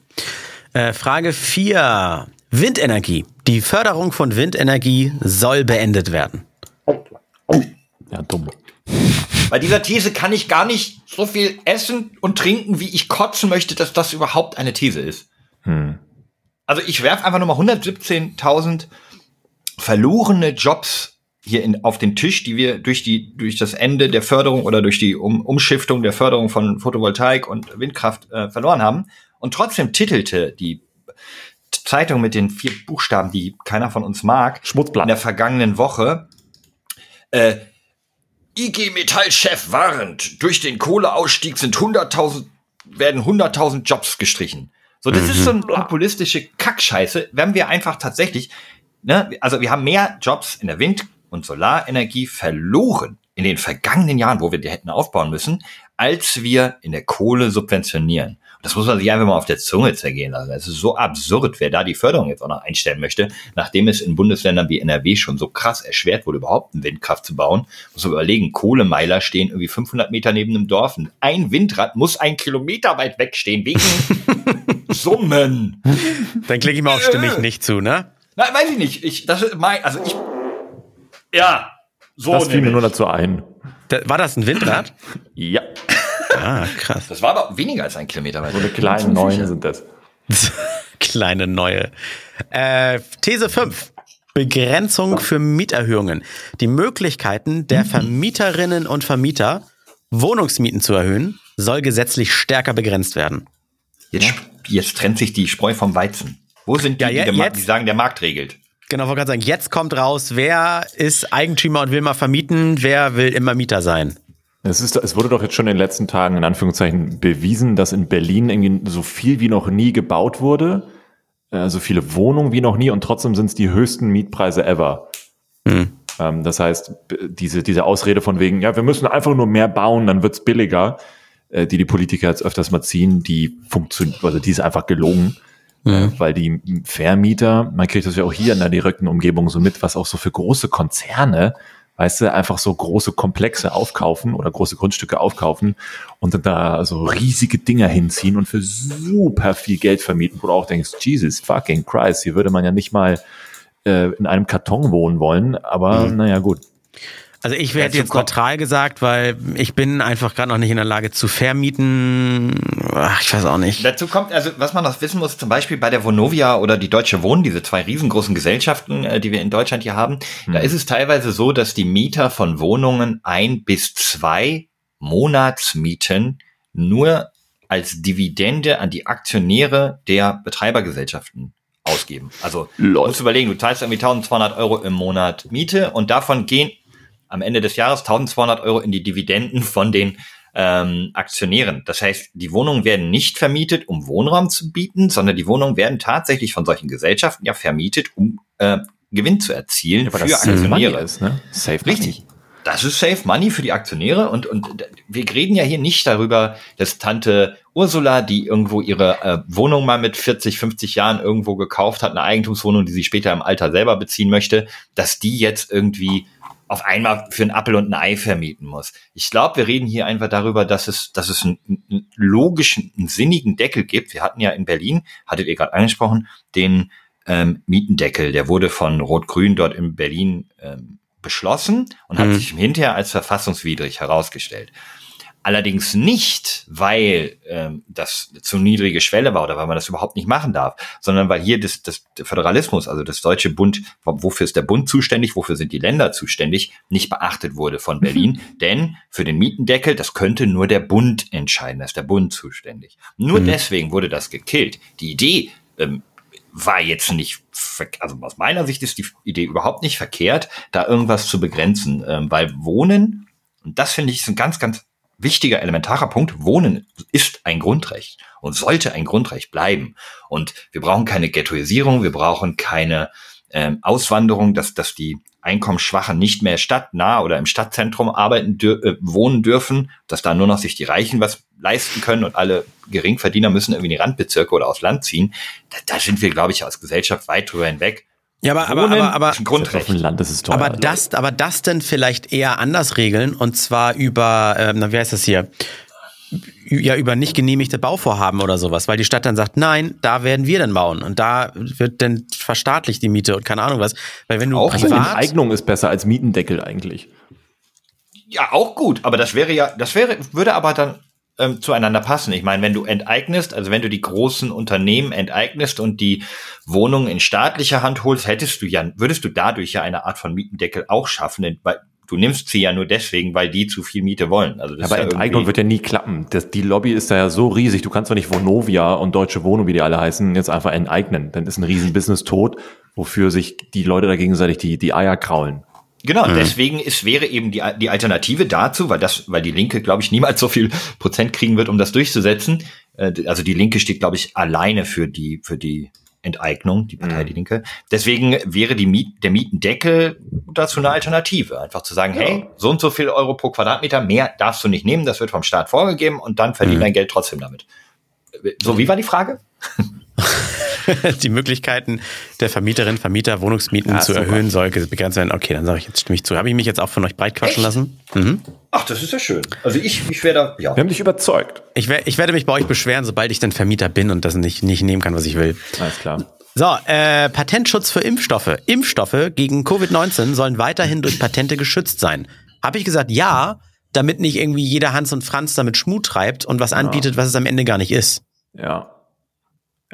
Äh, Frage 4. Windenergie. Die Förderung von Windenergie soll beendet werden. Ja, dumm. Bei dieser These kann ich gar nicht so viel essen und trinken, wie ich kotzen möchte, dass das überhaupt eine These ist. Hm. Also ich werfe einfach nochmal 117.000 verlorene Jobs hier in, auf den Tisch, die wir durch die durch das Ende der Förderung oder durch die um, Umschiftung der Förderung von Photovoltaik und Windkraft äh, verloren haben. Und trotzdem titelte die Zeitung mit den vier Buchstaben, die keiner von uns mag, in Schmutzblatt. der vergangenen Woche. Äh, IG Metall-Chef warnt, durch den Kohleausstieg sind 100.000, werden 100.000 Jobs gestrichen. So, das ist so eine populistische Kackscheiße, wenn wir einfach tatsächlich, ne, also wir haben mehr Jobs in der Wind- und Solarenergie verloren in den vergangenen Jahren, wo wir die hätten aufbauen müssen, als wir in der Kohle subventionieren. Und das muss man sich einfach mal auf der Zunge zergehen lassen. Es ist so absurd, wer da die Förderung jetzt auch noch einstellen möchte, nachdem es in Bundesländern wie NRW schon so krass erschwert wurde, überhaupt eine Windkraft zu bauen. Muss man überlegen, Kohlemeiler stehen irgendwie 500 Meter neben einem Dorf. Ein Windrad muss ein Kilometer weit wegstehen, wegen <laughs> Summen. Dann klicke ich mal auf stimmig nicht zu, ne? Na, weiß ich nicht. Ich, das ist mein, also ich, ja, so Das fiel mir nur dazu ein. Da, war das ein Windrad? Ja, Ah, krass. Das war aber weniger als ein Kilometer weit. so eine kleinen neuen sind das. <laughs> Kleine neue. Äh, These 5. Begrenzung für Mieterhöhungen. Die Möglichkeiten der Vermieterinnen und Vermieter, Wohnungsmieten zu erhöhen, soll gesetzlich stärker begrenzt werden. Jetzt, jetzt trennt sich die Spreu vom Weizen. Wo sind die, Ja, je- die, jetzt- die sagen, der Markt regelt? Genau, wollte gerade sagen, jetzt kommt raus, wer ist Eigentümer und will mal vermieten, wer will immer Mieter sein. Es, ist, es wurde doch jetzt schon in den letzten Tagen in Anführungszeichen bewiesen, dass in Berlin irgendwie so viel wie noch nie gebaut wurde, äh, so viele Wohnungen wie noch nie und trotzdem sind es die höchsten Mietpreise ever. Hm. Ähm, das heißt, diese, diese Ausrede von wegen, ja, wir müssen einfach nur mehr bauen, dann wird's billiger, äh, die die Politiker jetzt öfters mal ziehen, die funktioniert, also die ist einfach gelogen. Äh, weil die Vermieter, man kriegt das ja auch hier in der direkten Umgebung so mit, was auch so für große Konzerne, weißt du, einfach so große Komplexe aufkaufen oder große Grundstücke aufkaufen und dann da so riesige Dinger hinziehen und für super viel Geld vermieten, wo du auch denkst, Jesus fucking Christ, hier würde man ja nicht mal äh, in einem Karton wohnen wollen, aber naja, gut. Also ich werde jetzt neutral gesagt, weil ich bin einfach gerade noch nicht in der Lage zu vermieten. Ach, ich weiß auch nicht. Dazu kommt, also was man noch wissen muss, zum Beispiel bei der Vonovia oder die Deutsche Wohnen, diese zwei riesengroßen Gesellschaften, äh, die wir in Deutschland hier haben, da ist es teilweise so, dass die Mieter von Wohnungen ein bis zwei Monatsmieten nur als Dividende an die Aktionäre der Betreibergesellschaften ausgeben. Also du Lol. musst überlegen, du zahlst irgendwie 1200 Euro im Monat Miete und davon gehen am Ende des Jahres 1200 Euro in die Dividenden von den ähm, Aktionären. Das heißt, die Wohnungen werden nicht vermietet, um Wohnraum zu bieten, sondern die Wohnungen werden tatsächlich von solchen Gesellschaften ja vermietet, um äh, Gewinn zu erzielen Aber für Aktionäre. ist, ne? Safe Richtig. Money. Das ist Safe Money für die Aktionäre und, und wir reden ja hier nicht darüber, dass Tante Ursula, die irgendwo ihre äh, Wohnung mal mit 40, 50 Jahren irgendwo gekauft hat, eine Eigentumswohnung, die sie später im Alter selber beziehen möchte, dass die jetzt irgendwie auf einmal für einen Appel und ein Ei vermieten muss. Ich glaube, wir reden hier einfach darüber, dass es, dass es einen, einen logischen, einen sinnigen Deckel gibt. Wir hatten ja in Berlin, hattet ihr gerade angesprochen, den ähm, Mietendeckel. Der wurde von Rot-Grün dort in Berlin ähm, beschlossen und hat sich hinterher als verfassungswidrig herausgestellt. Allerdings nicht, weil ähm, das zu niedrige Schwelle war oder weil man das überhaupt nicht machen darf, sondern weil hier das, das der Föderalismus, also das deutsche Bund, wofür ist der Bund zuständig, wofür sind die Länder zuständig, nicht beachtet wurde von Berlin. Mhm. Denn für den Mietendeckel, das könnte nur der Bund entscheiden, da ist der Bund zuständig. Nur mhm. deswegen wurde das gekillt. Die Idee ähm, war jetzt nicht, also aus meiner Sicht ist die Idee überhaupt nicht verkehrt, da irgendwas zu begrenzen, ähm, weil Wohnen, und das finde ich ist ein ganz, ganz wichtiger, elementarer Punkt. Wohnen ist ein Grundrecht und sollte ein Grundrecht bleiben. Und wir brauchen keine Ghettoisierung, wir brauchen keine ähm, Auswanderung, dass, dass die Einkommensschwachen nicht mehr stadtnah oder im Stadtzentrum arbeiten, äh, wohnen dürfen, dass da nur noch sich die Reichen was leisten können und alle Geringverdiener müssen irgendwie in die Randbezirke oder aufs Land ziehen. Da, da sind wir, glaube ich, als Gesellschaft weit drüber hinweg. Ja, aber, aber, aber, aber, ist ein Grundrecht. Auf Land ist es teuer, aber das, aber das denn vielleicht eher anders regeln und zwar über, ähm, na, wie heißt das hier? Ja, über nicht genehmigte Bauvorhaben oder sowas, weil die Stadt dann sagt, nein, da werden wir dann bauen und da wird dann verstaatlicht die Miete und keine Ahnung was. Weil wenn du auch privat, Enteignung ist besser als Mietendeckel eigentlich. Ja, auch gut, aber das wäre ja, das wäre, würde aber dann ähm, zueinander passen. Ich meine, wenn du enteignest, also wenn du die großen Unternehmen enteignest und die Wohnungen in staatlicher Hand holst, hättest du ja, würdest du dadurch ja eine Art von Mietendeckel auch schaffen, weil du nimmst sie ja nur deswegen, weil die zu viel Miete wollen. Also das aber ja Enteignung wird ja nie klappen. Das, die Lobby ist da ja so riesig. Du kannst doch nicht Vonovia und Deutsche Wohnung, wie die alle heißen, jetzt einfach enteignen. Dann ist ein Riesenbusiness tot, wofür sich die Leute da gegenseitig die, die Eier kraulen. Genau, mhm. deswegen ist, wäre eben die, die Alternative dazu, weil das, weil die Linke, glaube ich, niemals so viel Prozent kriegen wird, um das durchzusetzen. Äh, also die Linke steht, glaube ich, alleine für die, für die Enteignung, die Partei mhm. Die Linke. Deswegen wäre die Miet, der Mietendeckel dazu eine Alternative. Einfach zu sagen, ja. hey, so und so viel Euro pro Quadratmeter, mehr darfst du nicht nehmen, das wird vom Staat vorgegeben und dann verdient mhm. dein Geld trotzdem damit. So, wie war die Frage? <laughs> die Möglichkeiten der Vermieterinnen, Vermieter, Wohnungsmieten ja, zu super. erhöhen soll begrenzt werden. Okay, dann sage ich jetzt stimme ich zu. Habe ich mich jetzt auch von euch breit quatschen lassen? Mhm. Ach, das ist ja schön. Also ich, ich werde, ja. Wir haben dich überzeugt. Ich, wer, ich werde mich bei euch beschweren, sobald ich dann Vermieter bin und das nicht, nicht nehmen kann, was ich will. Alles klar. So, äh, Patentschutz für Impfstoffe. Impfstoffe gegen Covid-19 sollen weiterhin durch Patente geschützt sein. Habe ich gesagt, ja, damit nicht irgendwie jeder Hans und Franz damit Schmut treibt und was anbietet, was es am Ende gar nicht ist. Ja.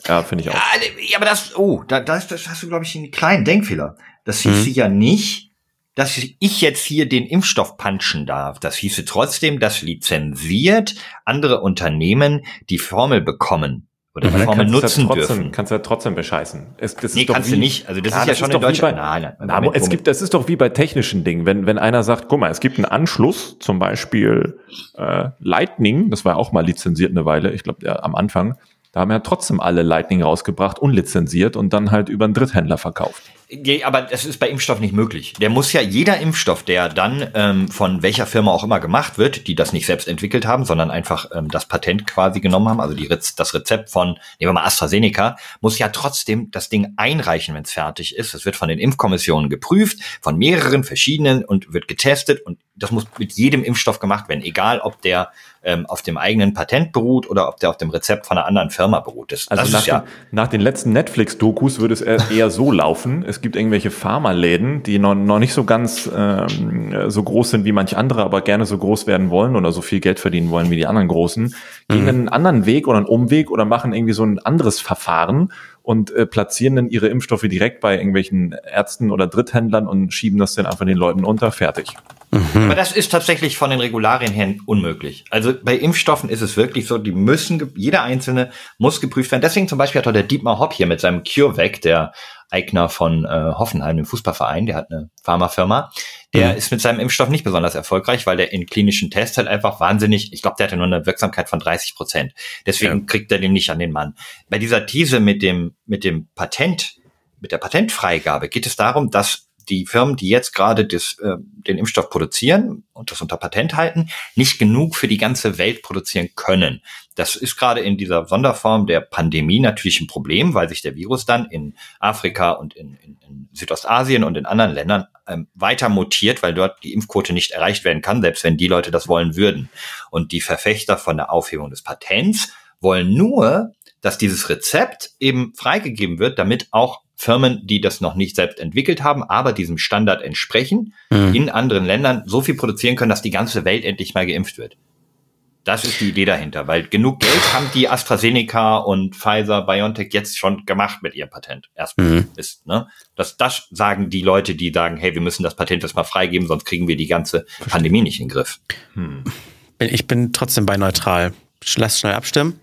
Ja, finde ich auch. Ja, aber das, oh, da, das, das hast du, glaube ich, einen kleinen Denkfehler. Das hieße mhm. ja nicht, dass ich jetzt hier den Impfstoff punchen darf. Das hieße trotzdem, dass lizenziert andere Unternehmen die Formel bekommen oder die Formel nutzen ja trotzdem, dürfen. Kannst du ja trotzdem bescheißen. Es, das nee, ist kannst wie, du nicht. Also das ja, ist ja das schon ist in Deutschland. Bei, nein, nein, aber es gibt, das ist doch wie bei technischen Dingen. Wenn, wenn einer sagt, guck mal, es gibt einen Anschluss, zum Beispiel äh, Lightning, das war auch mal lizenziert eine Weile, ich glaube ja, am Anfang, da haben ja trotzdem alle Lightning rausgebracht, unlizenziert und dann halt über einen Dritthändler verkauft. Aber das ist bei Impfstoff nicht möglich. Der muss ja jeder Impfstoff, der dann ähm, von welcher Firma auch immer gemacht wird, die das nicht selbst entwickelt haben, sondern einfach ähm, das Patent quasi genommen haben, also die, das Rezept von, nehmen wir mal AstraZeneca, muss ja trotzdem das Ding einreichen, wenn es fertig ist. Es wird von den Impfkommissionen geprüft, von mehreren verschiedenen und wird getestet und das muss mit jedem Impfstoff gemacht werden, egal ob der ähm, auf dem eigenen Patent beruht oder ob der auf dem Rezept von einer anderen Firma beruht. Das, also das nach, ja den, nach den letzten Netflix-Dokus würde es eher so laufen. Es gibt irgendwelche Pharmaläden, die noch, noch nicht so ganz ähm, so groß sind wie manche andere, aber gerne so groß werden wollen oder so viel Geld verdienen wollen wie die anderen Großen, gehen mhm. einen anderen Weg oder einen Umweg oder machen irgendwie so ein anderes Verfahren und äh, platzieren dann ihre Impfstoffe direkt bei irgendwelchen Ärzten oder Dritthändlern und schieben das dann einfach den Leuten unter. Fertig. Mhm. Aber das ist tatsächlich von den Regularien her unmöglich. Also bei Impfstoffen ist es wirklich so, die müssen, jeder einzelne muss geprüft werden. Deswegen zum Beispiel hat auch der Dietmar Hopp hier mit seinem CureVac, der Eigner von äh, Hoffenheim, dem Fußballverein, der hat eine Pharmafirma, der mhm. ist mit seinem Impfstoff nicht besonders erfolgreich, weil der in klinischen Tests halt einfach wahnsinnig, ich glaube, der hatte nur eine Wirksamkeit von 30 Prozent. Deswegen ja. kriegt er den nicht an den Mann. Bei dieser These mit dem, mit dem Patent, mit der Patentfreigabe geht es darum, dass die Firmen, die jetzt gerade das, äh, den Impfstoff produzieren und das unter Patent halten, nicht genug für die ganze Welt produzieren können. Das ist gerade in dieser Sonderform der Pandemie natürlich ein Problem, weil sich der Virus dann in Afrika und in, in, in Südostasien und in anderen Ländern ähm, weiter mutiert, weil dort die Impfquote nicht erreicht werden kann, selbst wenn die Leute das wollen würden. Und die Verfechter von der Aufhebung des Patents wollen nur, dass dieses Rezept eben freigegeben wird, damit auch Firmen, die das noch nicht selbst entwickelt haben, aber diesem Standard entsprechen, mhm. in anderen Ländern so viel produzieren können, dass die ganze Welt endlich mal geimpft wird. Das ist die Idee dahinter, weil genug Geld haben die AstraZeneca und Pfizer, BioNTech jetzt schon gemacht mit ihrem Patent. Erstmal mhm. ist, ne? Das, das sagen die Leute, die sagen, hey, wir müssen das Patent erstmal freigeben, sonst kriegen wir die ganze Pandemie nicht in den Griff. Hm. Ich bin trotzdem bei neutral. Lass schnell abstimmen.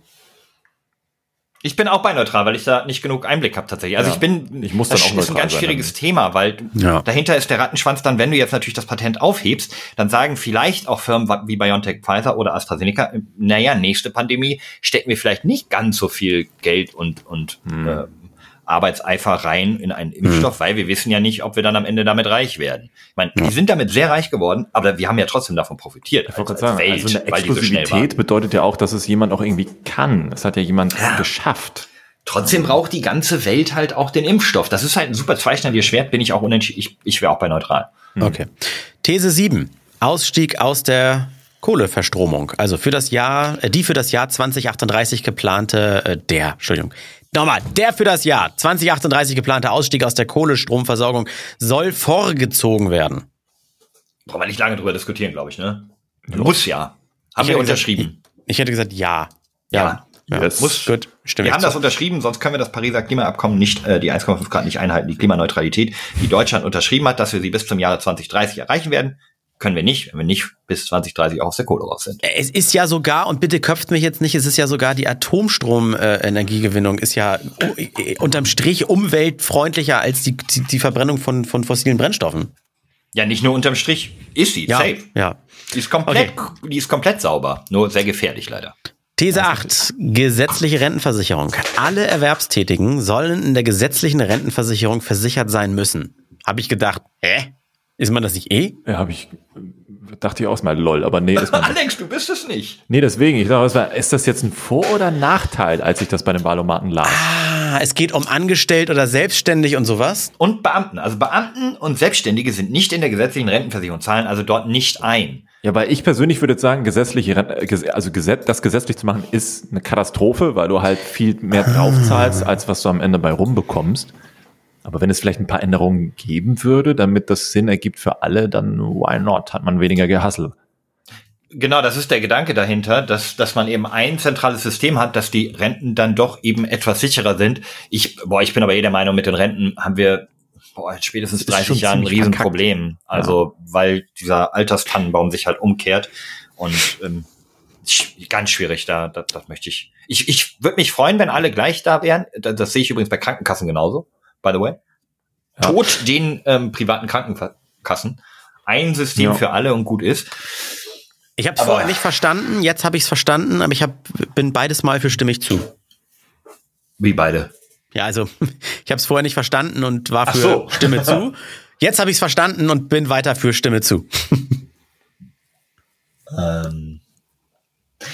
Ich bin auch bei neutral, weil ich da nicht genug Einblick habe tatsächlich. Also ja, ich bin, ich muss dann das auch ist ein ganz schwieriges sein. Thema, weil ja. dahinter ist der Rattenschwanz dann, wenn du jetzt natürlich das Patent aufhebst, dann sagen vielleicht auch Firmen wie BioNTech, Pfizer oder AstraZeneca, naja, nächste Pandemie stecken wir vielleicht nicht ganz so viel Geld und, und hm. äh, Arbeitseifer rein in einen Impfstoff, mhm. weil wir wissen ja nicht, ob wir dann am Ende damit reich werden. Ich meine, ja. die sind damit sehr reich geworden, aber wir haben ja trotzdem davon profitiert. Ich als, als sagen, Welt, also eine Exklusivität so bedeutet ja auch, dass es jemand auch irgendwie kann. Es hat ja jemand ja. geschafft. Trotzdem braucht die ganze Welt halt auch den Impfstoff. Das ist halt ein super zweischneidiges Schwert, bin ich auch unentschieden. Ich, ich wäre auch bei neutral. Mhm. Okay. These 7. Ausstieg aus der Kohleverstromung. Also für das Jahr, äh, die für das Jahr 2038 geplante, äh, der, Entschuldigung, Nochmal, der für das Jahr 2038 geplante Ausstieg aus der Kohlestromversorgung soll vorgezogen werden. Brauchen wir nicht lange drüber diskutieren, glaube ich, ne? Muss ja. Haben wir unterschrieben. Gesagt, ich, hätte gesagt ja. Ja. ja. Yes. Muss. Gut, stimmt. Wir haben das unterschrieben, sonst können wir das Pariser Klimaabkommen nicht, äh, die 1,5 Grad nicht einhalten, die Klimaneutralität, die Deutschland unterschrieben hat, dass wir sie bis zum Jahre 2030 erreichen werden können wir nicht, wenn wir nicht bis 2030 auch aus der Kohle raus sind. Es ist ja sogar, und bitte köpft mich jetzt nicht, es ist ja sogar die Atomstromenergiegewinnung ist ja unterm Strich umweltfreundlicher als die, die, die Verbrennung von, von fossilen Brennstoffen. Ja, nicht nur unterm Strich, ist sie, ja, safe. Ja. Die ist komplett, okay. die ist komplett sauber, nur sehr gefährlich leider. These 8. Gesetzliche Rentenversicherung. Alle Erwerbstätigen sollen in der gesetzlichen Rentenversicherung versichert sein müssen. Habe ich gedacht, hä? Ist man das nicht eh? Ja, habe ich dachte ich auch mal lol, aber nee, ist man <laughs> Alex, du bist es nicht. Nee, deswegen, ich dachte, ist das jetzt ein Vor- oder Nachteil, als ich das bei den Wahlomaten las? Ah, es geht um angestellt oder selbstständig und sowas? Und Beamten, also Beamten und Selbstständige sind nicht in der gesetzlichen Rentenversicherung, zahlen also dort nicht ein. Ja, weil ich persönlich würde sagen, gesetzliche Renten, also Gesetz, das gesetzlich zu machen, ist eine Katastrophe, weil du halt viel mehr draufzahlst, als was du am Ende bei rumbekommst. Aber wenn es vielleicht ein paar Änderungen geben würde, damit das Sinn ergibt für alle, dann why not? Hat man weniger Gehassel. Genau, das ist der Gedanke dahinter, dass, dass man eben ein zentrales System hat, dass die Renten dann doch eben etwas sicherer sind. Ich, boah, ich bin aber eh der Meinung, mit den Renten haben wir boah, spätestens 30 Jahren ein Riesenproblem. Also, ja. weil dieser Alterstannenbaum sich halt umkehrt und ähm, ganz schwierig, da, das, das möchte ich. Ich, ich würde mich freuen, wenn alle gleich da wären. Das, das sehe ich übrigens bei Krankenkassen genauso by the way. Ja. Tod den ähm, privaten Krankenkassen. Ein System ja. für alle und gut ist. Ich habe es vorher nicht verstanden, jetzt habe ich es verstanden, aber ich hab, bin beides Mal für stimmig zu. Wie beide? Ja, also <laughs> ich habe es vorher nicht verstanden und war für so. Stimme zu. <laughs> Jetzt habe ich es verstanden und bin weiter für Stimme zu. <laughs> ähm,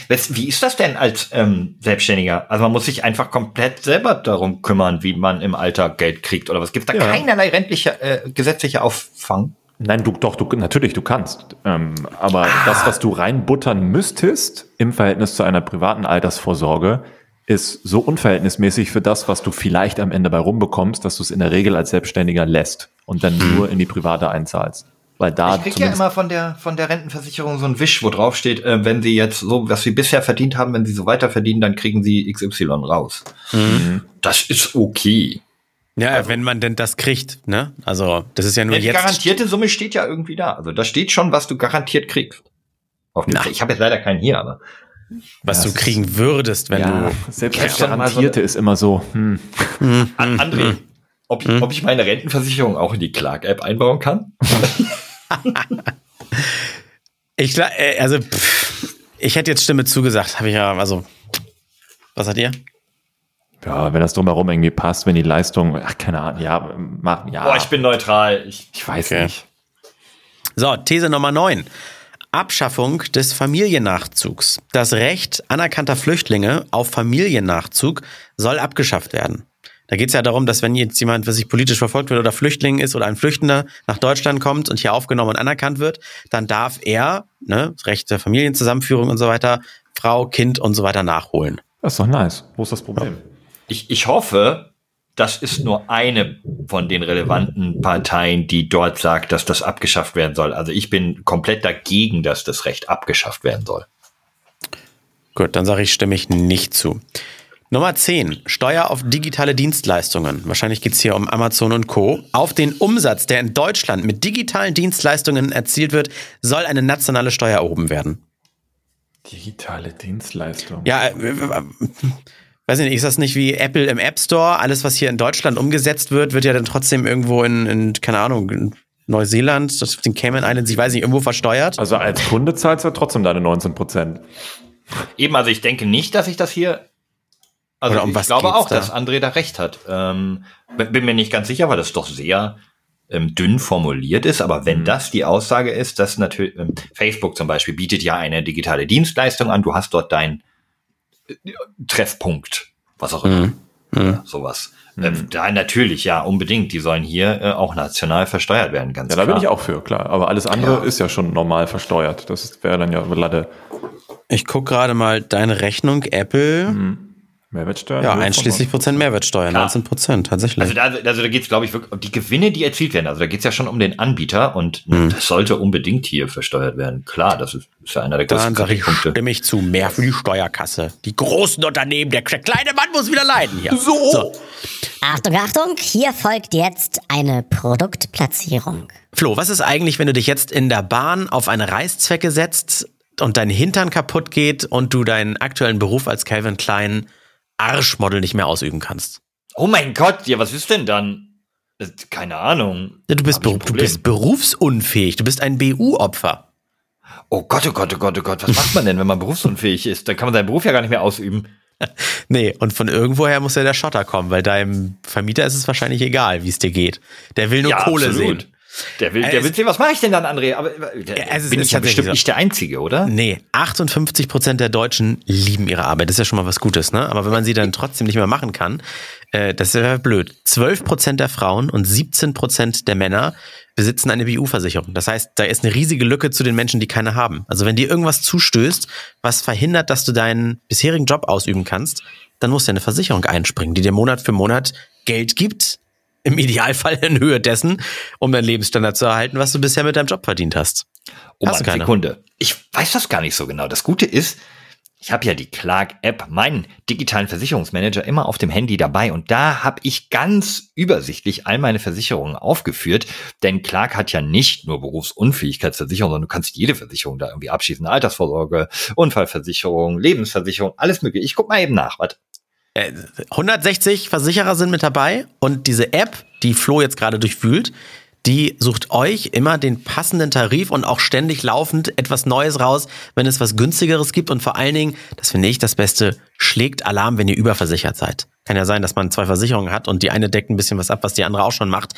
wie ist das denn als ähm, Selbstständiger? Also man muss sich einfach komplett selber darum kümmern, wie man im Alter Geld kriegt oder was? Gibt da ja. keinerlei rentliche, äh, gesetzliche Auffang? Nein, du doch, du natürlich, du kannst. Ähm, aber ah. das, was du reinbuttern müsstest im Verhältnis zu einer privaten Altersvorsorge, ist so unverhältnismäßig für das, was du vielleicht am Ende bei rumbekommst, dass du es in der Regel als Selbstständiger lässt und dann hm. nur in die private einzahlst. Weil da ich krieg ja immer von der, von der Rentenversicherung so ein Wisch, wo drauf steht, äh, wenn sie jetzt so, was sie bisher verdient haben, wenn sie so weiter verdienen, dann kriegen sie XY raus. Mhm. Das ist okay. Ja, also, wenn man denn das kriegt, ne? Also, das ist ja nur ja, die jetzt. Die garantierte Summe steht ja irgendwie da. Also, da steht schon, was du garantiert kriegst. ich habe jetzt leider keinen hier, aber. Was ja, du kriegen würdest, wenn ja, du. Selbst das Garantierte so ist immer so. Hm. André, hm. ob, hm. ob ich meine Rentenversicherung auch in die Clark-App einbauen kann? <laughs> ich äh, also pff, ich hätte jetzt Stimme zugesagt, habe ich ja, also was hat ihr? Ja, wenn das drumherum irgendwie passt, wenn die Leistung, ach, keine Ahnung, ja, machen, ja. Boah, ich bin neutral. Ich, ich weiß okay. nicht. So, These Nummer 9. Abschaffung des Familiennachzugs. Das Recht anerkannter Flüchtlinge auf Familiennachzug soll abgeschafft werden. Da geht es ja darum, dass wenn jetzt jemand, was sich politisch verfolgt wird oder Flüchtling ist oder ein Flüchtender nach Deutschland kommt und hier aufgenommen und anerkannt wird, dann darf er, ne, Recht der Familienzusammenführung und so weiter, Frau, Kind und so weiter nachholen. Das ist doch nice. Wo ist das Problem? Ich, ich hoffe, das ist nur eine von den relevanten Parteien, die dort sagt, dass das abgeschafft werden soll. Also ich bin komplett dagegen, dass das Recht abgeschafft werden soll. Gut, dann sage ich, stimme ich nicht zu. Nummer 10. Steuer auf digitale Dienstleistungen. Wahrscheinlich geht's hier um Amazon und Co. Auf den Umsatz, der in Deutschland mit digitalen Dienstleistungen erzielt wird, soll eine nationale Steuer erhoben werden. Digitale Dienstleistung. Ja, äh, äh, weiß ich nicht, ist das nicht wie Apple im App Store? Alles, was hier in Deutschland umgesetzt wird, wird ja dann trotzdem irgendwo in, in keine Ahnung, in Neuseeland, das den Cayman Islands, ich weiß nicht, irgendwo versteuert. Also als Kunde zahlst du trotzdem deine 19 Prozent. Eben, also ich denke nicht, dass ich das hier. Also um ich was glaube auch, da? dass André da recht hat. Ähm, bin mir nicht ganz sicher, weil das doch sehr ähm, dünn formuliert ist. Aber Mhm. wenn das die Aussage ist, dass natürlich ähm, Facebook zum Beispiel bietet ja eine digitale Dienstleistung an. Du hast dort deinen äh, Treffpunkt, was auch immer, Mhm. Ja, sowas. Ähm, da natürlich, ja, unbedingt. Die sollen hier äh, auch national versteuert werden, ganz Ja, da klar. bin ich auch für, klar. Aber alles andere Ja. ist ja schon normal versteuert. Das wäre dann ja Lade Ich guck gerade mal deine Rechnung, Apple. Mehrwertsteuer. Ja, einschließlich Prozent Mehrwertsteuer, Klar. 19 Prozent, tatsächlich. Also da, also da geht es, glaube ich, wirklich um die Gewinne, die erzielt werden. Also da geht es ja schon um den Anbieter und Mhm. das sollte unbedingt hier versteuert werden. Klar, das ist, ist ja einer der größten Dann sage ich, Kritikpunkte. stimme ich zu. Mehr für die Steuerkasse. Die großen Unternehmen, der kleine Mann muss wieder leiden hier. So. Achtung, Achtung, hier folgt jetzt eine Produktplatzierung. Flo, was ist eigentlich, wenn du dich jetzt in der Bahn auf eine Reißzwecke setzt und dein Hintern kaputt geht und du deinen aktuellen Beruf als Calvin Klein Arschmodel nicht mehr ausüben kannst? Oh mein Gott, ja, was ist denn dann? Das- Keine Ahnung. Ja, du, bist du bist berufsunfähig, du bist ein BU-Opfer. Oh Gott, oh Gott, oh Gott, oh Gott, was macht man denn, wenn man berufsunfähig ist? Dann kann man seinen Beruf ja gar nicht mehr ausüben. <laughs> Nee, und von irgendwoher muss ja der Schotter kommen, weil deinem Vermieter ist es wahrscheinlich egal, wie es dir geht. Der will nur Kohle sehen. Der will, der Es- will sehen, was mache ich denn dann, André? Aber äh, der, ist- bin ich ja bestimmt so. nicht der Einzige, oder? Nee, 58 Prozent der Deutschen lieben ihre Arbeit. Das ist ja schon mal was Gutes, ne? Aber wenn man sie dann trotzdem nicht mehr machen kann, äh, das ist ja blöd. 12 Prozent der Frauen und 17 Prozent der Männer besitzen eine BU-Versicherung. Das heißt, da ist eine riesige Lücke zu den Menschen, die keine haben. Also wenn dir irgendwas zustößt, was verhindert, dass du deinen bisherigen Job ausüben kannst, dann muss ja eine Versicherung einspringen, die dir Monat für Monat Geld gibt. Im Idealfall in Höhe dessen, um deinen Lebensstandard zu erhalten, was du bisher mit deinem Job verdient hast. Oh Hast keine? Sekunde. Ich weiß das gar nicht so genau. Das Gute ist, ich habe ja die Clark-App, meinen digitalen Versicherungsmanager, immer auf dem Handy dabei. Und da habe ich ganz übersichtlich all meine Versicherungen aufgeführt. Denn Clark hat ja nicht nur Berufsunfähigkeitsversicherung, sondern du kannst jede Versicherung da irgendwie abschließen. Altersvorsorge, Unfallversicherung, Lebensversicherung, alles mögliche. Ich guck mal eben nach. Warte. Äh, 160 Versicherer sind mit dabei und diese App, die Flo jetzt gerade durchwühlt, die sucht euch immer den passenden Tarif und auch ständig laufend etwas Neues raus, wenn es was günstigeres gibt und vor allen Dingen, das finde ich das Beste, schlägt Alarm, wenn ihr überversichert seid. Kann ja sein, dass man zwei Versicherungen hat und die eine deckt ein bisschen was ab, was die andere auch schon macht.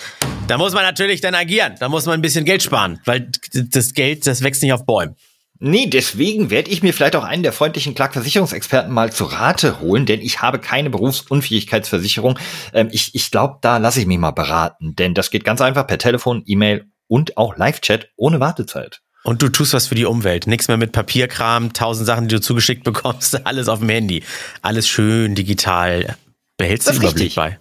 Da muss man natürlich dann agieren. Da muss man ein bisschen Geld sparen, weil das Geld, das wächst nicht auf Bäumen. Nee, deswegen werde ich mir vielleicht auch einen der freundlichen Clark-Versicherungsexperten mal zu Rate holen, denn ich habe keine Berufsunfähigkeitsversicherung. Ähm, ich ich glaube, da lasse ich mich mal beraten, denn das geht ganz einfach per Telefon, E-Mail und auch Live-Chat ohne Wartezeit. Und du tust was für die Umwelt. Nichts mehr mit Papierkram, tausend Sachen, die du zugeschickt bekommst, <laughs> alles auf dem Handy. Alles schön digital. Behältst du Überblick richtig. bei.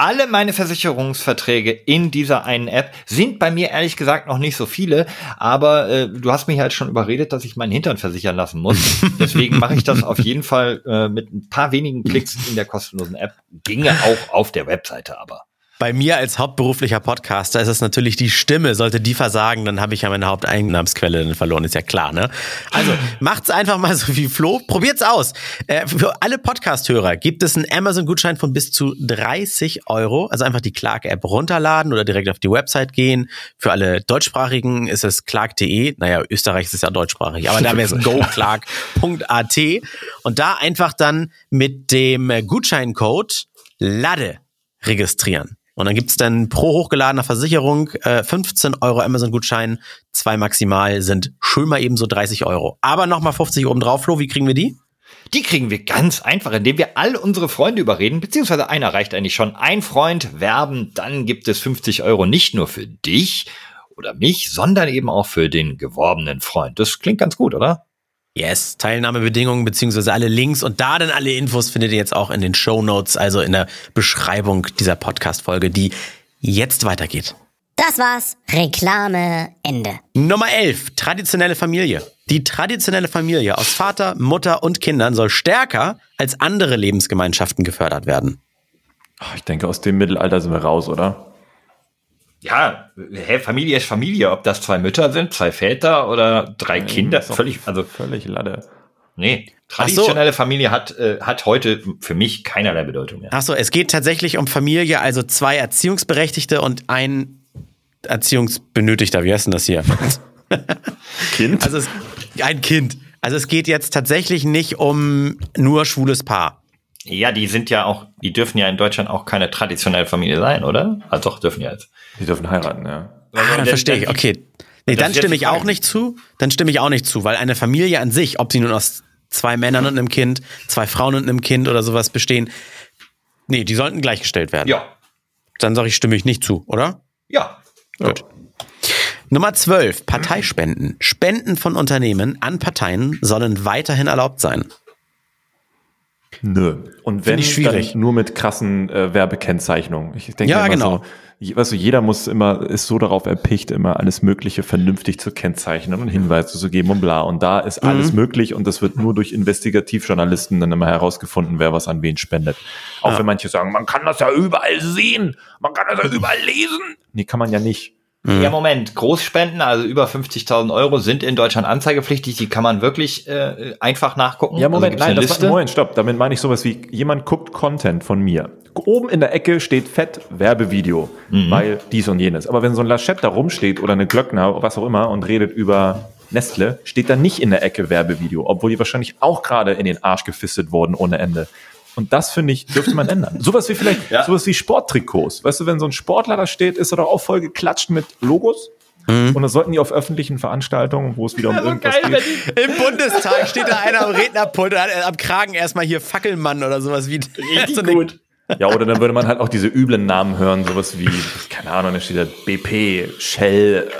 Alle meine Versicherungsverträge in dieser einen App sind bei mir ehrlich gesagt noch nicht so viele, aber äh, du hast mich halt schon überredet, dass ich meinen Hintern versichern lassen muss. <laughs> Deswegen mache ich das auf jeden Fall äh, mit ein paar wenigen Klicks in der kostenlosen App. Ginge auch auf der Webseite aber. Bei mir als hauptberuflicher Podcaster ist es natürlich die Stimme. Sollte die versagen, dann habe ich ja meine Haupteinnahmsquelle dann verloren, ist ja klar, ne? Also <laughs> macht's einfach mal so wie Flo. Probiert's aus. Äh, für alle Podcast-Hörer gibt es einen Amazon-Gutschein von bis zu 30 Euro. Also einfach die Clark-App runterladen oder direkt auf die Website gehen. Für alle Deutschsprachigen ist es clark.de. Naja, Österreich ist ja deutschsprachig, aber da wäre es <laughs> goclark.at. Und da einfach dann mit dem Gutscheincode LADE registrieren. Und dann gibt's dann pro hochgeladener Versicherung äh, 15 Euro Amazon-Gutschein, zwei maximal sind schön mal eben so 30 Euro. Aber nochmal 50 oben drauf, Flo, wie kriegen wir die? Die kriegen wir ganz einfach, indem wir all unsere Freunde überreden, beziehungsweise einer reicht eigentlich schon. Ein Freund werben, dann gibt es 50 Euro nicht nur für dich oder mich, sondern eben auch für den geworbenen Freund. Das klingt ganz gut, oder? Yes, Teilnahmebedingungen beziehungsweise alle Links und da dann alle Infos findet ihr jetzt auch in den Show Notes, also in der Beschreibung dieser Podcast-Folge, die jetzt weitergeht. Das war's. Reklame Ende. Nummer 11, traditionelle Familie. Die traditionelle Familie aus Vater, Mutter und Kindern soll stärker als andere Lebensgemeinschaften gefördert werden. Ach, Ich denke, aus dem Mittelalter sind wir raus, oder? Ja, hä, Familie ist Familie, ob das zwei Mütter sind, zwei Väter oder drei Kinder, ist doch völlig, also Völlig Lade. nee, traditionelle Familie hat hat äh, hat heute für mich keinerlei Bedeutung mehr. Achso, es geht tatsächlich um Familie, also zwei Erziehungsberechtigte und ein Erziehungsbenötigter. Wie heißt denn das hier? <laughs> Kind? Also es, ein Kind. Also es geht jetzt tatsächlich nicht um nur schwules Paar. Ja, die sind ja auch, die dürfen ja in Deutschland auch keine traditionelle Familie sein, oder? Also doch dürfen ja jetzt. Die dürfen heiraten, ja. Ah, dann verstehe ich. Okay. Nee, dann stimme ich auch nicht zu. Dann stimme ich auch nicht zu, weil eine Familie an sich, ob sie nun aus zwei Männern und einem Kind, zwei Frauen und einem Kind oder sowas bestehen, nee, die sollten gleichgestellt werden. Ja, Dann sage ich, stimme ich nicht zu, oder? ja. Gut. Nummer 12. Parteispenden. Spenden von Unternehmen an Parteien sollen weiterhin erlaubt sein. Nö. Und wenn ich schwierig. nur mit krassen äh, Werbekennzeichnungen. Ich denke Ja, immer genau. so, weißt du, jeder muss immer, ist so darauf erpicht, immer alles Mögliche vernünftig zu kennzeichnen und Hinweise zu geben und bla. Und da ist Mhm. alles möglich und das wird nur durch Investigativjournalisten dann immer herausgefunden, wer was an wen spendet. Auch wenn manche sagen, man kann das ja überall sehen, man kann das ja überall lesen. Nee, kann man ja nicht. Ja, Moment. Großspenden, also über 50.000 Euro, sind in Deutschland anzeigepflichtig. Die kann man wirklich äh, einfach nachgucken. Ja, Moment, also nein, das war, Moment, stopp. Damit meine ich sowas wie, jemand guckt Content von mir. Oben in der Ecke steht fett Werbevideo, weil dies und jenes. Aber wenn so ein Laschet da rumsteht oder eine Glöckner, was auch immer, und redet über Nestle, steht da nicht in der Ecke Werbevideo, obwohl die wahrscheinlich auch gerade in den Arsch gefistet wurden ohne Ende. Und das, finde ich, dürfte man ändern. <laughs> Sowas wie vielleicht, Ja. sowas wie Sporttrikots. Weißt du, wenn so ein Sportler da steht, ist er doch auch voll geklatscht mit Logos. Und das sollten die auf öffentlichen Veranstaltungen, wo es wieder um irgendwas geht. Im Bundestag steht da einer am Rednerpult und hat am Kragen erstmal hier Fackelmann oder sowas wie. <laughs> so eine- Ja, oder dann würde man halt auch diese üblen Namen hören, sowas wie, keine Ahnung, da steht da BP, Shell,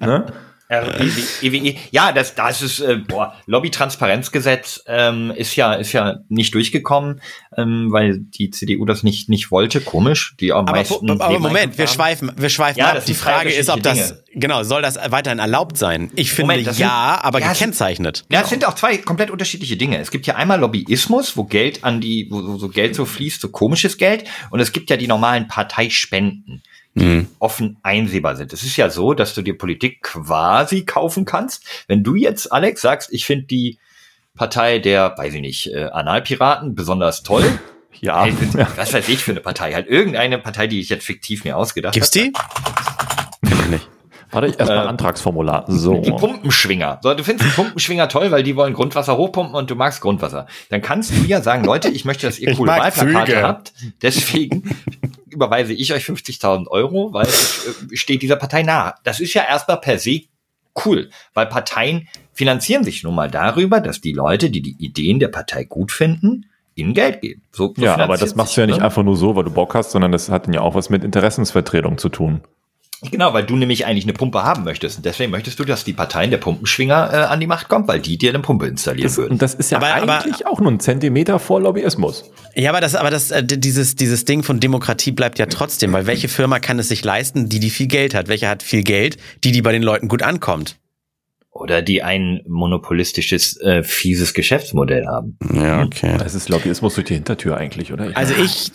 äh, ne? RBW, EWE. E Ja, das, das ist, äh, boah, Lobbytransparenzgesetz ähm, ist ja, ist ja nicht durchgekommen, ähm, weil die CDU das nicht, nicht wollte. Komisch. Die am Aber, meisten. aber Nebeneinkünfte Moment, wir schweifen, wir schweifen Ja, ab. Die Frage ist, ob das, unterschiedliche genau, soll das weiterhin erlaubt sein? Ich finde Moment, das sind- ja, aber Ja, gekennzeichnet. Ja, es sind auch zwei komplett unterschiedliche Dinge. Es gibt ja einmal Lobbyismus, wo Geld an die, wo so Geld so fließt, so komisches Geld. Und es gibt ja die normalen Parteispenden, die offen einsehbar sind. Es ist ja so, dass du dir Politik quasi kaufen kannst. Wenn du jetzt, Alex, sagst, ich finde die Partei der, weiß ich nicht, äh, Analpiraten besonders toll. <laughs> Ja, Ey, ja. was weiß ich für eine Partei? Halt irgendeine Partei, die ich jetzt fiktiv mir ausgedacht Gibt's habe. die? Kenn ich nicht. Warte, ich erstmal Antragsformular. So. Die Pumpenschwinger. So, du findest die Pumpenschwinger toll, weil die wollen Grundwasser hochpumpen und du magst Grundwasser. Dann kannst du ja sagen, Leute, ich möchte, dass ihr <laughs> coole Wahlplakate habt. Deswegen <laughs> überweise ich euch 50.000 Euro, weil ich äh, steht dieser Partei nahe. Das ist ja erstmal per se cool, weil Parteien finanzieren sich nun mal darüber, dass die Leute, die die Ideen der Partei gut finden, ihnen Geld geben. So, so Ja, aber das machst du ja nicht ne? einfach nur so, weil du Bock hast, sondern das hat dann ja auch was mit Interessensvertretung zu tun. Genau, weil du nämlich eigentlich eine Pumpe haben möchtest. Und deswegen möchtest du, dass die Parteien der Pumpenschwinger äh, an die Macht kommt, weil die dir eine Pumpe installieren Das, würden. und das ist ja Aber- aber- eigentlich auch nur ein Zentimeter vor Lobbyismus. Ja, aber das, aber das, äh, dieses, dieses Ding von Demokratie bleibt ja trotzdem, weil welche Firma kann es sich leisten, die, die viel Geld hat? Welche hat viel Geld, die, die bei den Leuten gut ankommt? Oder die ein monopolistisches, äh, fieses Geschäftsmodell haben. Ja, okay. Das ist Lobbyismus durch die Hintertür eigentlich, oder? Also ich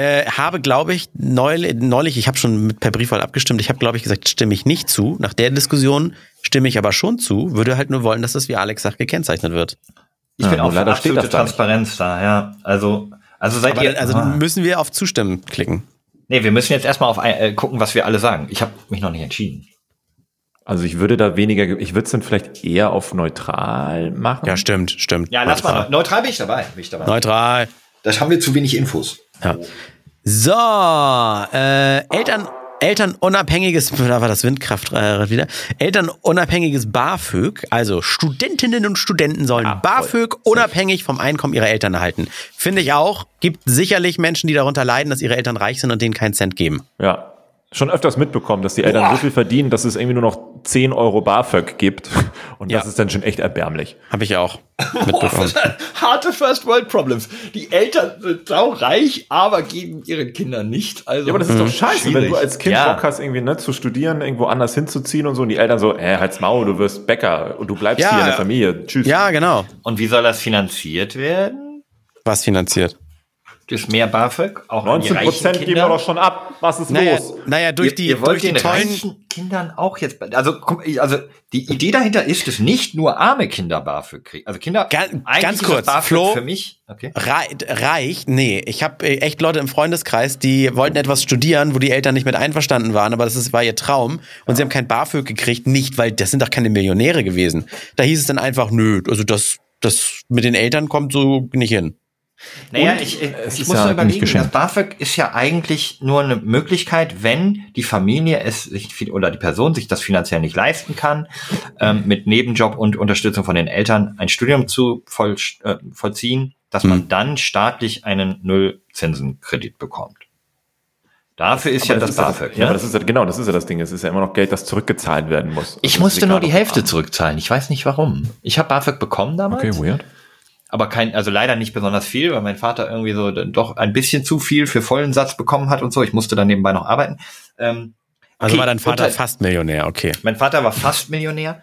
äh, habe, glaube ich, neulich, neulich ich habe schon mit per Briefwahl abgestimmt, ich habe, glaube ich, gesagt, stimme ich nicht zu. Nach der Diskussion stimme ich aber schon zu, würde halt nur wollen, dass das, wie Alex sagt, gekennzeichnet wird. Ich Ja, bin auch für leider steht absolute das da nicht. Transparenz da, ja. Also, also seid Aber, ihr, also ah. müssen wir auf Zustimmen klicken. nee, wir müssen jetzt erstmal auf äh, gucken, was wir alle sagen. Ich habe mich noch nicht entschieden. Also ich würde da weniger, ge- ich würde es dann vielleicht eher auf neutral machen. Ja, stimmt, stimmt. Ja, lass mal. Neutral bin ich dabei. Bin ich dabei. Neutral. Da haben wir zu wenig Infos. Ja. So, äh, Eltern, Elternunabhängiges, <laughs> da war das Windkraftrad wieder. Elternunabhängiges BAföG, also Studentinnen und Studenten sollen voll. BAföG unabhängig vom Einkommen ihrer Eltern erhalten. Finde ich auch. Gibt sicherlich Menschen, die darunter leiden, dass ihre Eltern reich sind und denen keinen Cent geben. Ja. Schon öfters mitbekommen, dass die Eltern Boah. so viel verdienen, dass es irgendwie nur noch 10 Euro BAföG gibt. <laughs> Und das Ja. ist dann schon echt erbärmlich. Habe ich auch Boah, <laughs> mitbekommen. was- harte First World Problems. Die Eltern sind saureich, aber geben ihren Kindern nicht. Also, Ja, aber das ist doch scheiße, wenn schwierig. du als Kind Ja. Bock hast, irgendwie ne, zu studieren, irgendwo anders hinzuziehen und so, und die Eltern so, äh, halt's Maul, du wirst Bäcker und du bleibst Ja, hier in der. Familie. Tschüss. Ja, genau. Und wie soll das finanziert werden? Was finanziert? Durch mehr BAföG? Auch an die 19 reichen Prozent geben wir doch schon ab. Was ist Naja, los? naja durch ihr, die, ihr wollt durch die den tollen. reichen Kindern auch jetzt, also, also die Idee dahinter ist, dass nicht nur arme Kinder BAföG kriegen. Also Kinder, Ganz- eigentlich ganz kurz, das BAföG Flo. für mich, okay. Rei reicht? Nee, ich habe echt Leute im Freundeskreis, die wollten etwas studieren, wo die Eltern nicht mit einverstanden waren, aber das ist, war ihr Traum und sie haben kein BAföG gekriegt, nicht, weil das sind doch keine Millionäre gewesen. Da hieß es dann einfach, nö, also das, das mit den Eltern kommt so nicht hin. Naja, Und ich, ich, es ich muss ja nur überlegen, das. BAföG ist ja eigentlich nur eine Möglichkeit, wenn die Familie es sich oder die Person sich das finanziell nicht leisten kann, ähm, mit Nebenjob und Unterstützung von den Eltern ein Studium zu voll, äh, vollziehen, dass man dann staatlich einen Nullzinsenkredit bekommt. Dafür ist ja das, ist BAföG. Ja, ne? aber das ist ja, genau, das ist ja das Ding. Es ist ja immer noch Geld, das zurückgezahlt werden muss. ich Also das musste nur die Hälfte zurückzahlen. Ich weiß nicht warum. Ich habe BAföG bekommen damals. Okay, weird. Aber kein, also leider nicht besonders viel, weil mein Vater irgendwie so doch ein bisschen zu viel für vollen Satz bekommen hat und so. Ich musste dann nebenbei noch arbeiten. Ähm, Also Okay, war dein Vater unter- fast Millionär, okay. mein Vater war fast Millionär.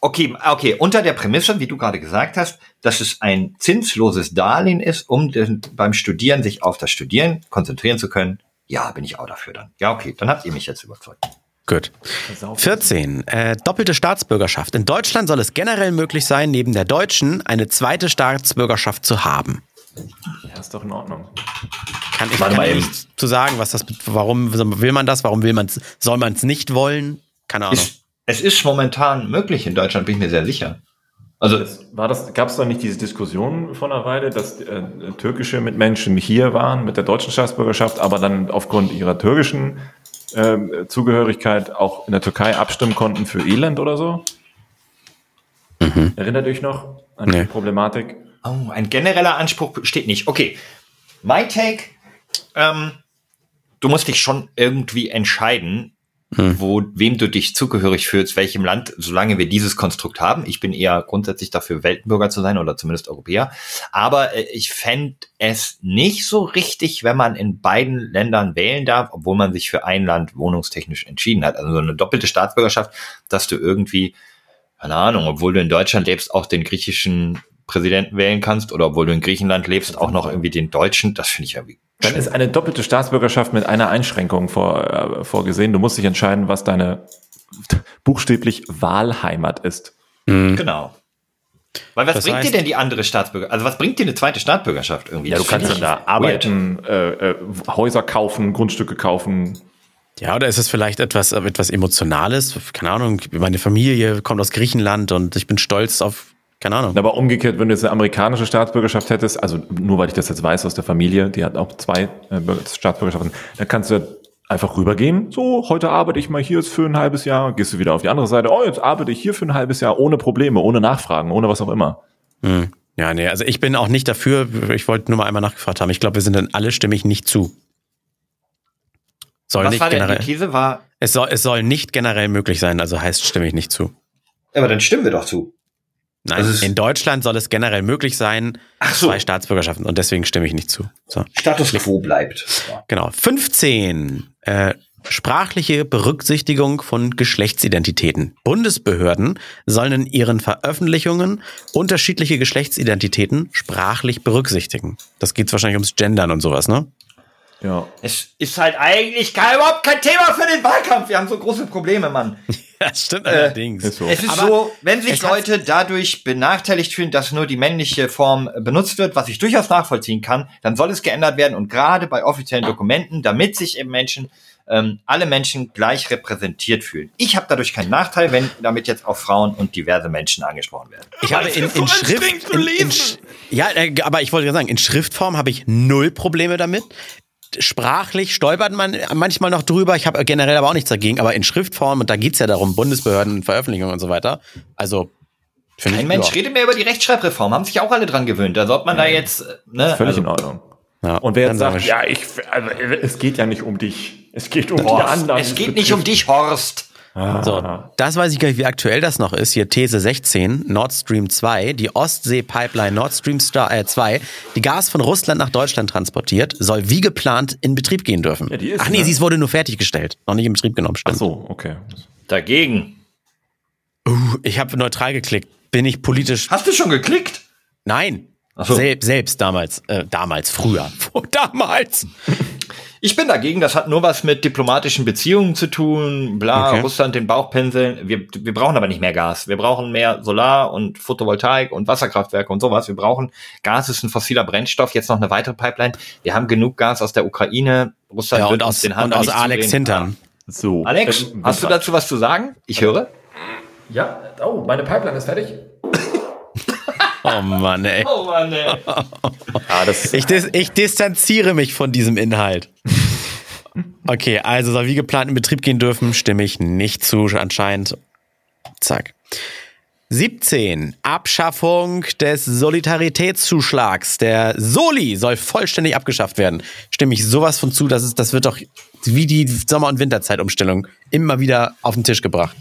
Okay, okay, unter der Prämisse, wie du gerade gesagt hast, dass es ein zinsloses Darlehen ist, um den, beim Studieren sich auf das Studieren konzentrieren zu können. Ja, bin ich auch dafür dann. Ja, okay, dann habt ihr mich jetzt überzeugt. Gut. 14. Äh, doppelte Staatsbürgerschaft. In Deutschland soll es generell möglich sein, neben der deutschen eine zweite Staatsbürgerschaft zu haben. Ja, ist doch in Ordnung. Kann ich Warte kann mal eben. nicht zu sagen, was das, warum will man das, warum will man es, soll man es nicht wollen? Keine Ahnung. Ist, es ist momentan möglich in Deutschland, bin ich mir sehr sicher. Also, War das, gab es da nicht diese Diskussion von einer Weile, dass äh, türkische Mitmenschen hier waren mit der deutschen Staatsbürgerschaft, aber dann aufgrund ihrer türkischen ähm, Zugehörigkeit auch in der Türkei abstimmen konnten für Elend oder so? Erinnert euch noch an die Nee. Problematik? Oh, ein genereller Anspruch steht nicht. Okay, my take, ähm, du musst dich schon irgendwie entscheiden, wo, wem du dich zugehörig fühlst, welchem Land, solange wir dieses Konstrukt haben. Ich bin eher grundsätzlich dafür, Weltenbürger zu sein oder zumindest Europäer. Aber äh, ich fände es nicht so richtig, wenn man in beiden Ländern wählen darf, obwohl man sich für ein Land wohnungstechnisch entschieden hat. Also so eine doppelte Staatsbürgerschaft, dass du irgendwie keine Ahnung, obwohl du in Deutschland lebst, auch den griechischen Präsidenten wählen kannst oder obwohl du in Griechenland lebst, auch noch irgendwie den deutschen, das finde ich irgendwie. Dann ist eine doppelte Staatsbürgerschaft mit einer Einschränkung vor, äh, vorgesehen. Du musst dich entscheiden, was deine buchstäblich Wahlheimat ist. Genau. Weil was Das bringt dir heißt- denn die andere Staatsbürgerschaft? Also was bringt dir eine zweite Staatsbürgerschaft irgendwie? Ja, du kannst dann da arbeiten, äh, äh, Häuser kaufen, Grundstücke kaufen. Ja, oder ist es vielleicht etwas, etwas Emotionales? Keine Ahnung, meine Familie kommt aus Griechenland und ich bin stolz auf, keine Ahnung. Aber umgekehrt, wenn du jetzt eine amerikanische Staatsbürgerschaft hättest, also nur weil ich das jetzt weiß aus der Familie, die hat auch zwei äh, Bürger- Staatsbürgerschaften, dann kannst du einfach rübergehen. So, heute arbeite ich mal hier jetzt für ein halbes Jahr, gehst du wieder auf die andere Seite. Oh, jetzt arbeite ich hier für ein halbes Jahr ohne Probleme, ohne Nachfragen, ohne was auch immer. Hm. Ja, nee, also ich bin auch nicht dafür. Ich wollte nur mal einmal nachgefragt haben. Ich glaube, wir sind dann alle stimme ich nicht zu. Soll Was nicht war denn generell. die These? War, Es soll, es soll nicht generell möglich sein, also heißt stimme ich nicht zu. aber dann stimmen wir doch zu. Nein, Also in Deutschland soll es generell möglich sein, Ach so. zwei Staatsbürgerschaften und deswegen stimme ich nicht zu. So, Status quo bleibt. genau. 15. Äh, sprachliche Berücksichtigung von Geschlechtsidentitäten. Bundesbehörden sollen in ihren Veröffentlichungen unterschiedliche Geschlechtsidentitäten sprachlich berücksichtigen. Das geht wahrscheinlich ums Gendern und sowas, ne? Ja. Es ist halt eigentlich kein, überhaupt kein Thema für den Wahlkampf. Wir haben so große Probleme, Mann. <laughs> Ja, stimmt allerdings. ist so. Es ist Aber so, wenn sich Leute dadurch benachteiligt fühlen, dass nur die männliche Form benutzt wird, was ich durchaus nachvollziehen kann, dann soll es geändert werden und gerade bei offiziellen Dokumenten, damit sich eben Menschen, ähm, alle Menschen gleich repräsentiert fühlen. Ich habe dadurch keinen Nachteil, wenn damit jetzt auch Frauen und diverse Menschen angesprochen werden. Ich habe in, in Schrift, in, in, ja, äh, aber ich wollte gerade sagen, in Schriftform habe ich null Probleme damit. Sprachlich stolpert man manchmal noch drüber. Ich habe generell aber auch nichts dagegen. Aber in Schriftform, und da geht's ja darum, Bundesbehörden, Veröffentlichungen und so weiter. Also, finde ich. Kein Mensch ja. redet mehr über die Rechtschreibreform, haben sich auch alle dran gewöhnt. Also ob man da jetzt, äh, ne, Völlig also, in Ordnung. Ja, Und wer jetzt sag sagt, ich- ja, ich, also, es geht ja nicht um dich. Es geht um Horst, es geht nicht um dich, Horst. So, das weiß ich gar nicht, wie aktuell das noch ist. Hier These 16, Nord Stream 2, die Ostsee-Pipeline Nord Stream 2, die Gas von Russland nach Deutschland transportiert, soll wie geplant in Betrieb gehen dürfen. Ja, die ist, Ach nee, ne? sie wurde nur fertiggestellt, noch nicht in Betrieb genommen, Ach stimmt. so, okay. Dagegen. Ich habe neutral geklickt. Bin ich politisch? Hast du schon geklickt? Nein. Ach so. Sel selbst damals, äh, damals, früher. <laughs> damals. Ich bin dagegen, das hat nur was mit diplomatischen Beziehungen zu tun, bla, Okay. Russland den Bauch pinseln. Wir, wir brauchen aber nicht mehr Gas. Wir brauchen mehr Solar und Photovoltaik und Wasserkraftwerke und sowas. Wir brauchen, Gas ist ein fossiler Brennstoff, jetzt noch eine weitere Pipeline. Wir haben genug Gas aus der Ukraine. Russland Ja, wird und aus, den und Handel aus nicht Alex. Hintern. So. Alex, Ähm, hast du dazu was zu sagen? Ich höre. Ja, oh, meine Pipeline ist fertig. Oh Mann, ey. Oh Mann, ey. <laughs> Ah, das Ich, dis ich distanziere mich von diesem Inhalt. Okay, also soll wie geplant in Betrieb gehen dürfen, stimme ich nicht zu, anscheinend. Zack. 17. Abschaffung des Solidaritätszuschlags. Der Soli soll vollständig abgeschafft werden. Stimme ich sowas von zu, dass es, das wird doch wie die Sommer- und Winterzeitumstellung immer wieder auf den Tisch gebracht.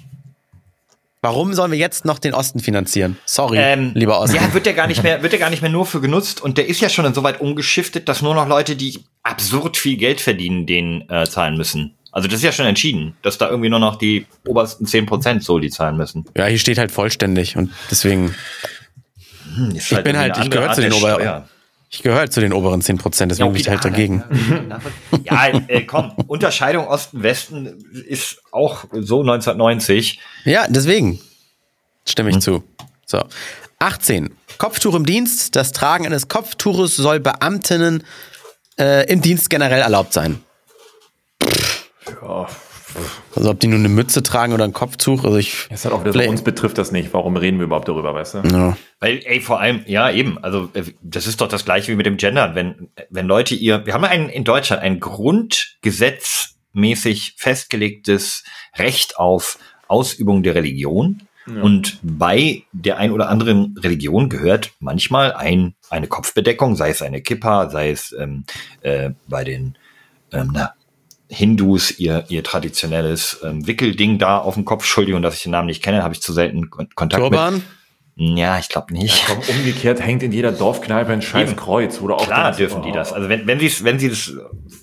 Warum sollen wir jetzt noch den Osten finanzieren? Sorry, Ähm, lieber Osten. Ja, wird der gar nicht mehr, wird der gar nicht mehr nur für genutzt und der ist ja schon insoweit umgeschiftet, dass nur noch Leute, die absurd viel Geld verdienen, den äh, zahlen müssen. Also das ist ja schon entschieden, dass da irgendwie nur noch die obersten 10% so die zahlen müssen. Ja, hier steht halt vollständig und deswegen, Hm, Ich bin irgendwie halt- ich gehöre zu den Ober-. Ich gehöre halt zu den oberen 10 Prozent, deswegen bin ich halt dagegen. Ja, äh, komm, <laughs> Unterscheidung Osten-Westen ist auch so 1990. Ja, deswegen stimme ich Hm. zu. So. 18. Kopftuch im Dienst. Das Tragen eines Kopftuches soll Beamtinnen äh, im Dienst generell erlaubt sein. ja, Also ob die nur eine Mütze tragen oder ein Kopftuch. Also ich. ist halt auch wieder uns betrifft das nicht. Warum reden wir überhaupt darüber, weißt du? Ja. Weil, ey, vor allem, ja, eben, also äh, das ist doch das gleiche wie mit dem Gendern. Wenn, wenn Leute ihr, wir haben ein, in Deutschland ein grundgesetzmäßig festgelegtes Recht auf Ausübung der Religion. Und bei der ein oder anderen Religion gehört manchmal ein, eine Kopfbedeckung, sei es eine Kippa, sei es ähm, äh, bei den ähm, na, Hindus ihr, ihr traditionelles ähm, Wickelding da auf dem Kopf. Entschuldigung, dass ich den Namen nicht kenne, habe ich zu selten Kon Kontakt Turban? mit. Ja, ich glaube nicht. Komm, umgekehrt hängt in jeder Dorfkneipe ein scheiß. Kreuz, wo du auch Klar dürfen oh, die das. Also wenn, wenn sie es, wenn sie das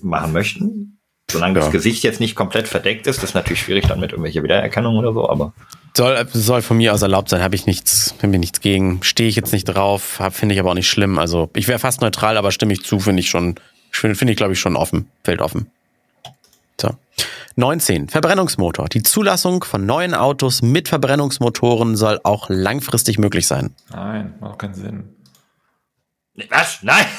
machen möchten, solange Ja. das Gesicht jetzt nicht komplett verdeckt ist, das ist natürlich schwierig dann mit irgendwelcher Wiedererkennung oder so, aber Soll, soll von mir aus erlaubt sein, habe ich nichts, habe ich nichts gegen. Stehe ich jetzt nicht drauf, hab- finde ich aber auch nicht schlimm. Also ich wäre fast neutral, aber stimme ich zu, finde ich schon, finde find ich, glaube ich, schon offen, fällt offen. So. 19. Verbrennungsmotor. Die Zulassung von neuen Autos mit Verbrennungsmotoren soll auch langfristig möglich sein. Nein, macht keinen Sinn. was? Nein! <laughs>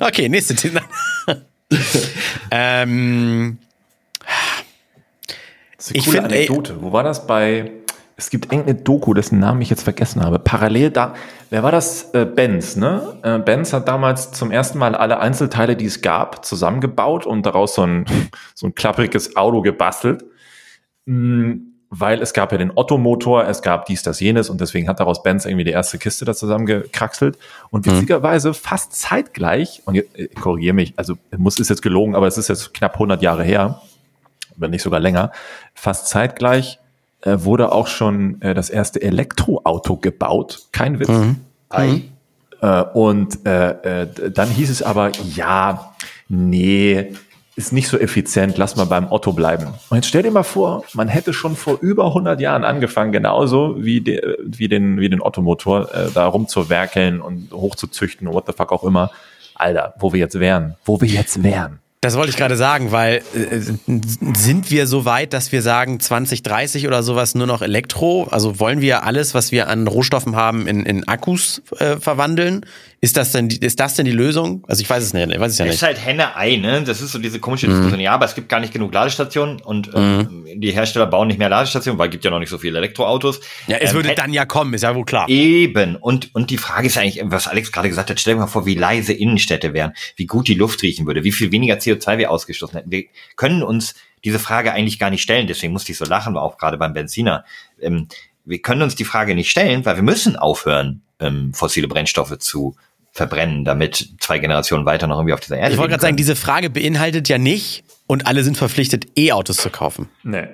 Okay, nächste Thema. <laughs> ähm, Das ist eine Ich coole find, ey- Anekdote. Wo war das bei? Es gibt irgendeine Doku, dessen Namen ich jetzt vergessen habe. Parallel da, wer war das? Äh, Benz, ne? Äh, Benz hat damals zum ersten Mal alle Einzelteile, die es gab, zusammengebaut und daraus so ein, <laughs> so ein klappriges Auto gebastelt. Mm, Weil es gab ja den Otto-Motor, es gab dies, das, jenes und deswegen hat daraus Benz irgendwie die erste Kiste da zusammengekraxelt. Und witzigerweise fast zeitgleich, und äh, korrigiere mich, also muss ist jetzt gelogen, aber es ist jetzt knapp 100 Jahre her, wenn nicht sogar länger, fast zeitgleich äh, wurde auch schon äh, das erste Elektroauto gebaut. Kein Witz. Ei. Äh, und äh, äh, dann hieß es aber, ja, nee, ist nicht so effizient, lass mal beim Otto bleiben. Und jetzt stell dir mal vor, man hätte schon vor über 100 Jahren angefangen, genauso wie, de, wie den, wie den Ottomotor, äh, da rumzuwerkeln und hochzuzüchten, what the fuck auch immer. Alter, wo wir jetzt wären, wo wir jetzt wären. Das wollte ich gerade sagen, weil äh, sind wir so weit, dass wir sagen 2030 oder sowas nur noch Elektro? Also wollen wir alles, was wir an Rohstoffen haben, in, in Akkus äh, verwandeln? Ist das denn die, ist das denn die Lösung? Also ich weiß es nicht, ich weiß es ja Das nicht. ist halt Henne-Ei, ne? Das ist so diese komische Diskussion. Ja, aber es gibt gar nicht genug Ladestationen und ähm, die Hersteller bauen nicht mehr Ladestationen, weil es gibt ja noch nicht so viele Elektroautos. Ja, es Ähm, würde dann ja kommen, ist ja wohl klar. Eben. Und, und die Frage ist eigentlich, was Alex gerade gesagt hat, stell dir mal vor, wie leise Innenstädte wären, wie gut die Luft riechen würde, wie viel weniger CO2 wir ausgestoßen hätten. Wir können uns diese Frage eigentlich gar nicht stellen, deswegen musste ich so lachen, auch gerade beim Benziner. Ähm, wir können uns die Frage nicht stellen, weil wir müssen aufhören, ähm, fossile Brennstoffe zu verbrennen, damit zwei Generationen weiter noch irgendwie auf dieser Erde Ich wollte gerade sagen, diese Frage beinhaltet ja nicht, und alle sind verpflichtet, E-Autos zu kaufen. Nee.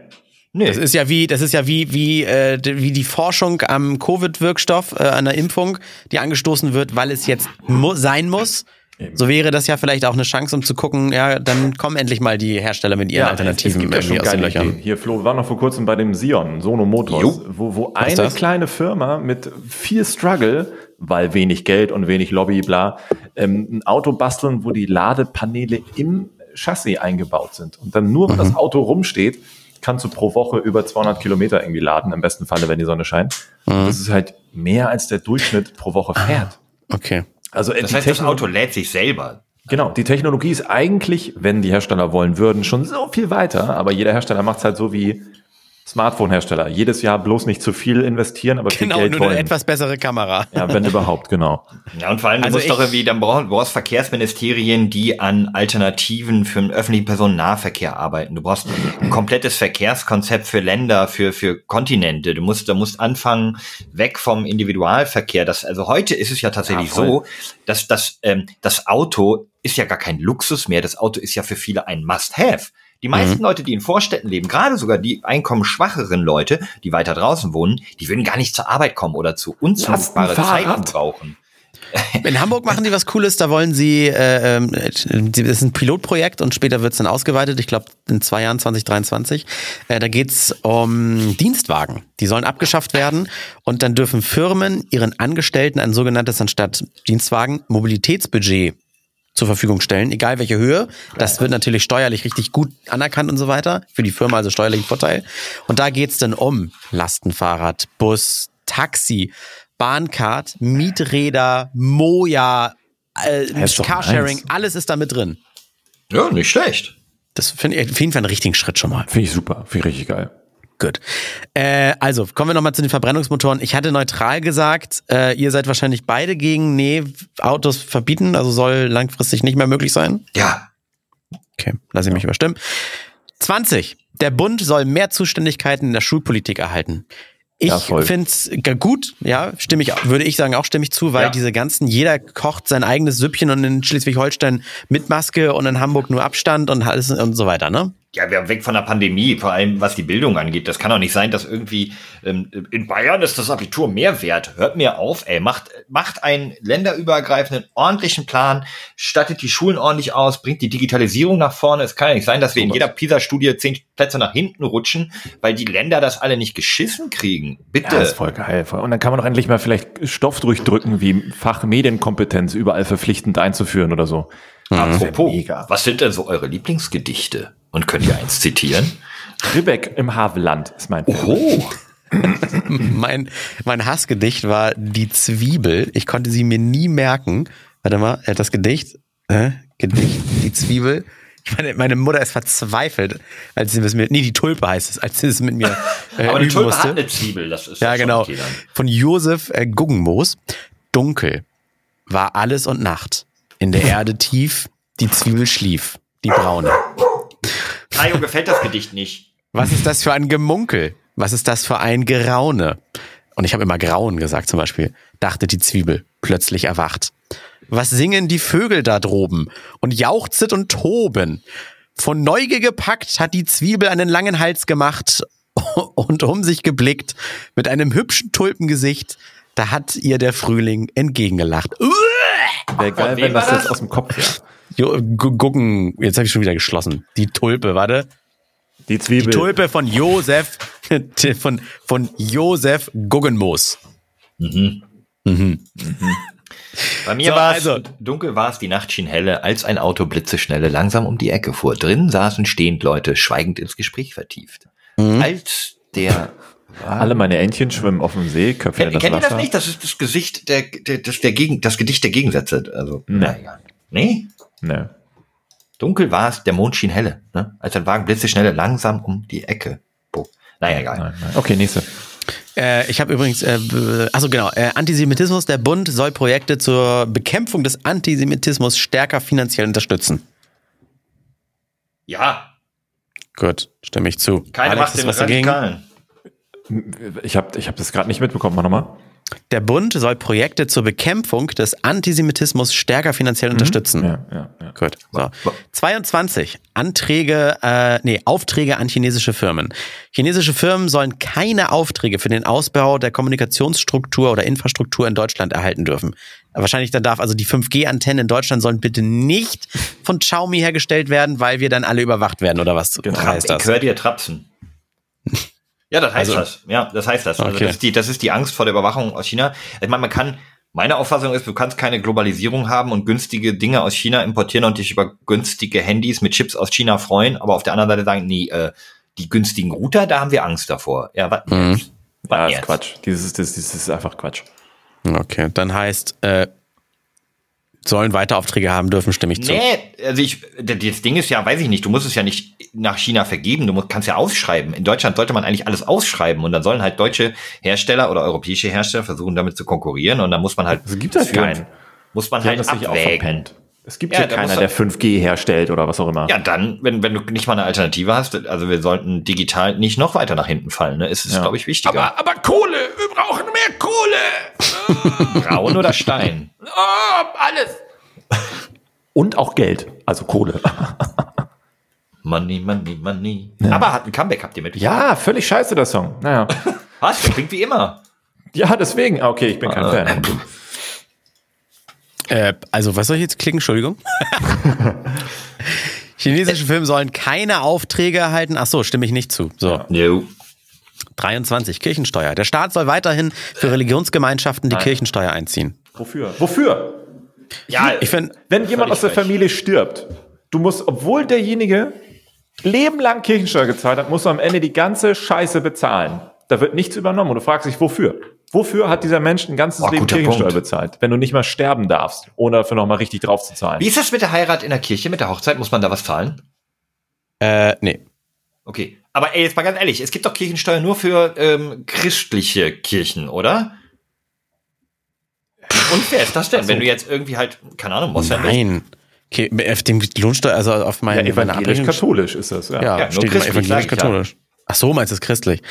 Nee. Das ist ja wie, das ist ja wie, wie, äh, wie die Forschung am Covid-Wirkstoff, äh, an der Impfung, die angestoßen wird, weil es jetzt mu sein muss. So wäre das ja vielleicht auch eine Chance, um zu gucken, ja, dann kommen endlich mal die Hersteller mit ihren Alternativen es gibt ja aus den geile Löchern. Hier, Flo, wir waren noch vor kurzem bei dem Sion, Sono Motors, Jo. wo, wo eine kleine Firma mit viel Struggle, weil wenig Geld und wenig Lobby, bla, ähm, ein Auto basteln, wo die Ladepaneele im Chassis eingebaut sind. Und dann nur, wenn Mhm. das Auto rumsteht, kannst du pro Woche über 200 Kilometer irgendwie laden, im besten Falle, wenn die Sonne scheint. Mhm. Und Das ist halt mehr als der Durchschnitt pro Woche fährt. Okay. Also äh, das die heißt, das Techno- Auto lädt sich selber. Genau, die Technologie ist eigentlich, wenn die Hersteller wollen würden, schon so viel weiter, aber jeder Hersteller macht es halt so wie Smartphone-Hersteller. Jedes Jahr bloß nicht zu viel investieren, aber viel Genau, Geld nur eine wollen. etwas bessere Kamera. ja, wenn <laughs> überhaupt, genau. Ja, und vor allem, du Also musst doch irgendwie, dann brauchst, brauchst Verkehrsministerien, die an Alternativen für den öffentlichen Personennahverkehr arbeiten. Du brauchst ein komplettes Verkehrskonzept für Länder, für, für Kontinente. Du musst, du musst anfangen, weg vom Individualverkehr. Das, also heute ist es ja tatsächlich Ja, so, dass das, ähm, das Auto ist ja gar kein Luxus mehr. Das Auto ist ja für viele ein Must-Have. Die meisten Leute, die in Vorstädten leben, gerade sogar die einkommensschwacheren Leute, die weiter draußen wohnen, die würden gar nicht zur Arbeit kommen oder zu unzumutbare. Zeiten brauchen. In Hamburg machen die was Cooles, da wollen sie, äh, ähm, das ist ein Pilotprojekt und später wird es dann ausgeweitet, ich glaube in zwei Jahren, 2023. Äh, da geht's um Dienstwagen. Die sollen abgeschafft werden und dann dürfen Firmen ihren Angestellten ein sogenanntes anstatt Dienstwagen Mobilitätsbudget zur Verfügung stellen, egal welche Höhe. Das wird natürlich steuerlich richtig gut anerkannt und so weiter. Für die Firma also steuerlichen Vorteil. Und da geht's dann um Lastenfahrrad, Bus, Taxi, Bahncard, Mieträder, Moja, äh, Carsharing, alles ist da mit drin. Ja, nicht schlecht. Das finde ich auf jeden Fall einen richtigen Schritt schon mal. Finde ich super, finde ich richtig geil. Gut. Äh, also, kommen wir nochmal zu den Verbrennungsmotoren. Ich hatte neutral gesagt, äh, ihr seid wahrscheinlich beide gegen, nee, Autos verbieten, also soll langfristig nicht mehr möglich sein. Ja. Okay, lass ich mich überstimmen. 20. Der Bund soll mehr Zuständigkeiten in der Schulpolitik erhalten. Ich Ja, finde es gut, ja, stimme ich, würde ich sagen, auch stimme ich zu, weil Ja. diese ganzen, jeder kocht sein eigenes Süppchen und in Schleswig-Holstein mit Maske und in Hamburg nur Abstand und alles und so weiter, ne? Ja, wir haben weg von der Pandemie, vor allem was die Bildung angeht. Das kann doch nicht sein, dass irgendwie ähm, in Bayern ist das Abitur mehr wert. Hört mir auf, ey, macht, macht einen länderübergreifenden, ordentlichen Plan, stattet die Schulen ordentlich aus, bringt die Digitalisierung nach vorne. Es kann ja nicht sein, dass wir in jeder PISA-Studie zehn Plätze nach hinten rutschen, weil die Länder das alle nicht geschissen kriegen. Bitte. Ja, ist voll geil. Voll. Und dann kann man doch endlich mal vielleicht Stoff durchdrücken, wie Fachmedienkompetenz überall verpflichtend einzuführen oder so. Apropos, mega. was sind denn so eure Lieblingsgedichte? Und könnt ihr eins zitieren? Ribbeck im Havelland ist mein Film. Oh, <laughs> Mein, mein Hassgedicht war die Zwiebel. Ich konnte sie mir nie merken. Warte mal, das Gedicht, äh, Gedicht, die Zwiebel. Ich meine, meine Mutter ist verzweifelt, als sie es mit, nee, die Tulpe heißt es, als sie es mit mir <laughs> äh, aber eine üben Tulpe musste. hat eine Zwiebel, das ist Ja, genau. Von Josef äh, Guggenmoos. Dunkel war alles und Nacht. In der Erde tief, die Zwiebel schlief, die braune. Ajo, gefällt das Gedicht nicht. Was ist das für ein Gemunkel? Was ist das für ein Geraune? Und ich habe immer Grauen gesagt zum Beispiel, dachte die Zwiebel, plötzlich erwacht. Was singen die Vögel da droben und jauchzet und toben? Von Neugier gepackt hat die Zwiebel einen langen Hals gemacht <laughs> und um sich geblickt mit einem hübschen Tulpengesicht, da hat ihr der Frühling entgegengelacht. Wäre geil, wenn das war jetzt das? aus dem Kopf wäre. Jo, gu- gucken, jetzt habe ich schon wieder geschlossen. Die Tulpe, warte. Die Die Zwiebel. Tulpe von Josef, <laughs> von, von Josef Guggenmoos. Bei mir So, war es, also- dunkel war es, die Nacht schien helle, als ein Auto blitzeschnelle langsam um die Ecke fuhr. Drin saßen stehend Leute, schweigend ins Gespräch vertieft. Mhm. Als der Alle meine Entchen schwimmen auf dem See, Köpfe in Kennt, das kennt ihr das Wasser. nicht? Das ist das Gesicht der, der, das, der Gegen, das Gedicht der Gegensätze. Also, Nee. naja. Nee? Nee. Dunkel war es, der Mond schien helle, ne? Als ein Wagen blitzeschnelle langsam um die Ecke. bog. Naja, egal. Nein, nein. Okay, nächste. Äh, ich habe übrigens, äh, achso genau, äh, Antisemitismus, der Bund soll Projekte zur Bekämpfung des Antisemitismus stärker finanziell unterstützen. Ja, Gut, stimme ich zu. keine Alex, Macht ist den was dagegen? Radikalen. Ich habe ich hab das gerade nicht mitbekommen. Mach nochmal. Der Bund soll Projekte zur Bekämpfung des Antisemitismus stärker finanziell unterstützen. Ja, ja, ja. Gut. So. 22. Anträge, äh, nee, Aufträge an chinesische Firmen. Chinesische Firmen sollen keine Aufträge für den Ausbau der Kommunikationsstruktur oder Infrastruktur in Deutschland erhalten dürfen. Wahrscheinlich dann darf also die 5G-Antennen in Deutschland sollen bitte nicht von Xiaomi hergestellt werden, weil wir dann alle überwacht werden oder was Genau. heißt das? Ich höre dir Trapsen. <laughs> Ja, das heißt Also- das. Ja, das heißt das. Also Okay. das, ist die, das ist die Angst vor der Überwachung aus China. Ich meine, man kann, meine Auffassung ist, du kannst keine Globalisierung haben und günstige Dinge aus China importieren und dich über günstige Handys mit Chips aus China freuen, aber auf der anderen Seite sagen, nee, äh, die günstigen Router, da haben wir Angst davor. Ja, was Mhm. Was Ja, jetzt? ist Quatsch. Dieses, das, das ist einfach Quatsch. Okay, dann heißt, äh, sollen weiter Aufträge haben dürfen, stimme ich zu. Nee, also ich, das Ding ist ja, weiß ich nicht, du musst es ja nicht nach China vergeben, du musst, kannst ja ausschreiben. In Deutschland sollte man eigentlich alles ausschreiben und dann sollen halt deutsche Hersteller oder europäische Hersteller versuchen damit zu konkurrieren und dann muss man halt. Also gibt es für- keinen. Muss man Die halt das abwägen. Es gibt Ja, ja, da keiner, der er- 5G herstellt oder was auch immer. Ja, dann, wenn, wenn du nicht mal eine Alternative hast, also wir sollten digital nicht noch weiter nach hinten fallen, ne? Ist es, Ja. glaube ich, wichtiger. aber Kohle, wir brauchen mehr Kohle. <laughs> Braun oder Stein? alles. Und auch Geld, also Kohle. <laughs> Money, money, money. Aber hat ein Comeback, habt ihr mit? Ja, völlig scheiße, der Song. Naja. <laughs> Was? Der klingt wie immer. Ja, deswegen. Ah, Okay, ich bin kein Fan. Äh, also, was soll ich jetzt klicken? Entschuldigung. <laughs> Chinesische Firmen sollen keine Aufträge erhalten. Ach so, stimme ich nicht zu. So, No. 23. Kirchensteuer. Der Staat soll weiterhin für Religionsgemeinschaften die Kirchensteuer einziehen. Wofür? Wofür? Ja, Ich finde, Wenn jemand aus der frech. Familie stirbt, du musst, obwohl derjenige lebenlang Kirchensteuer gezahlt hat, musst du am Ende die ganze Scheiße bezahlen. Da wird nichts übernommen und du fragst dich, wofür? Wofür hat dieser Mensch ein ganzes Oh, Leben Kirchensteuer Punkt. bezahlt, wenn du nicht mal sterben darfst, ohne dafür nochmal richtig drauf zu zahlen? Wie ist das mit der Heirat in der Kirche, mit der Hochzeit? Muss man da was zahlen? äh, nee. Okay. Aber ey, jetzt mal ganz ehrlich, es gibt doch Kirchensteuer nur für ähm, christliche Kirchen, oder? Und wer ist das denn? Wenn du jetzt irgendwie halt, keine Ahnung, Moslem? Nein. Okay, auf dem Lohnsteuer, also auf Ja, meine, meine Abrechnung. evangelisch-katholisch ist das, ja. Ja, Ja, ja. evangelisch-katholisch. Ach so, meinst du es christlich?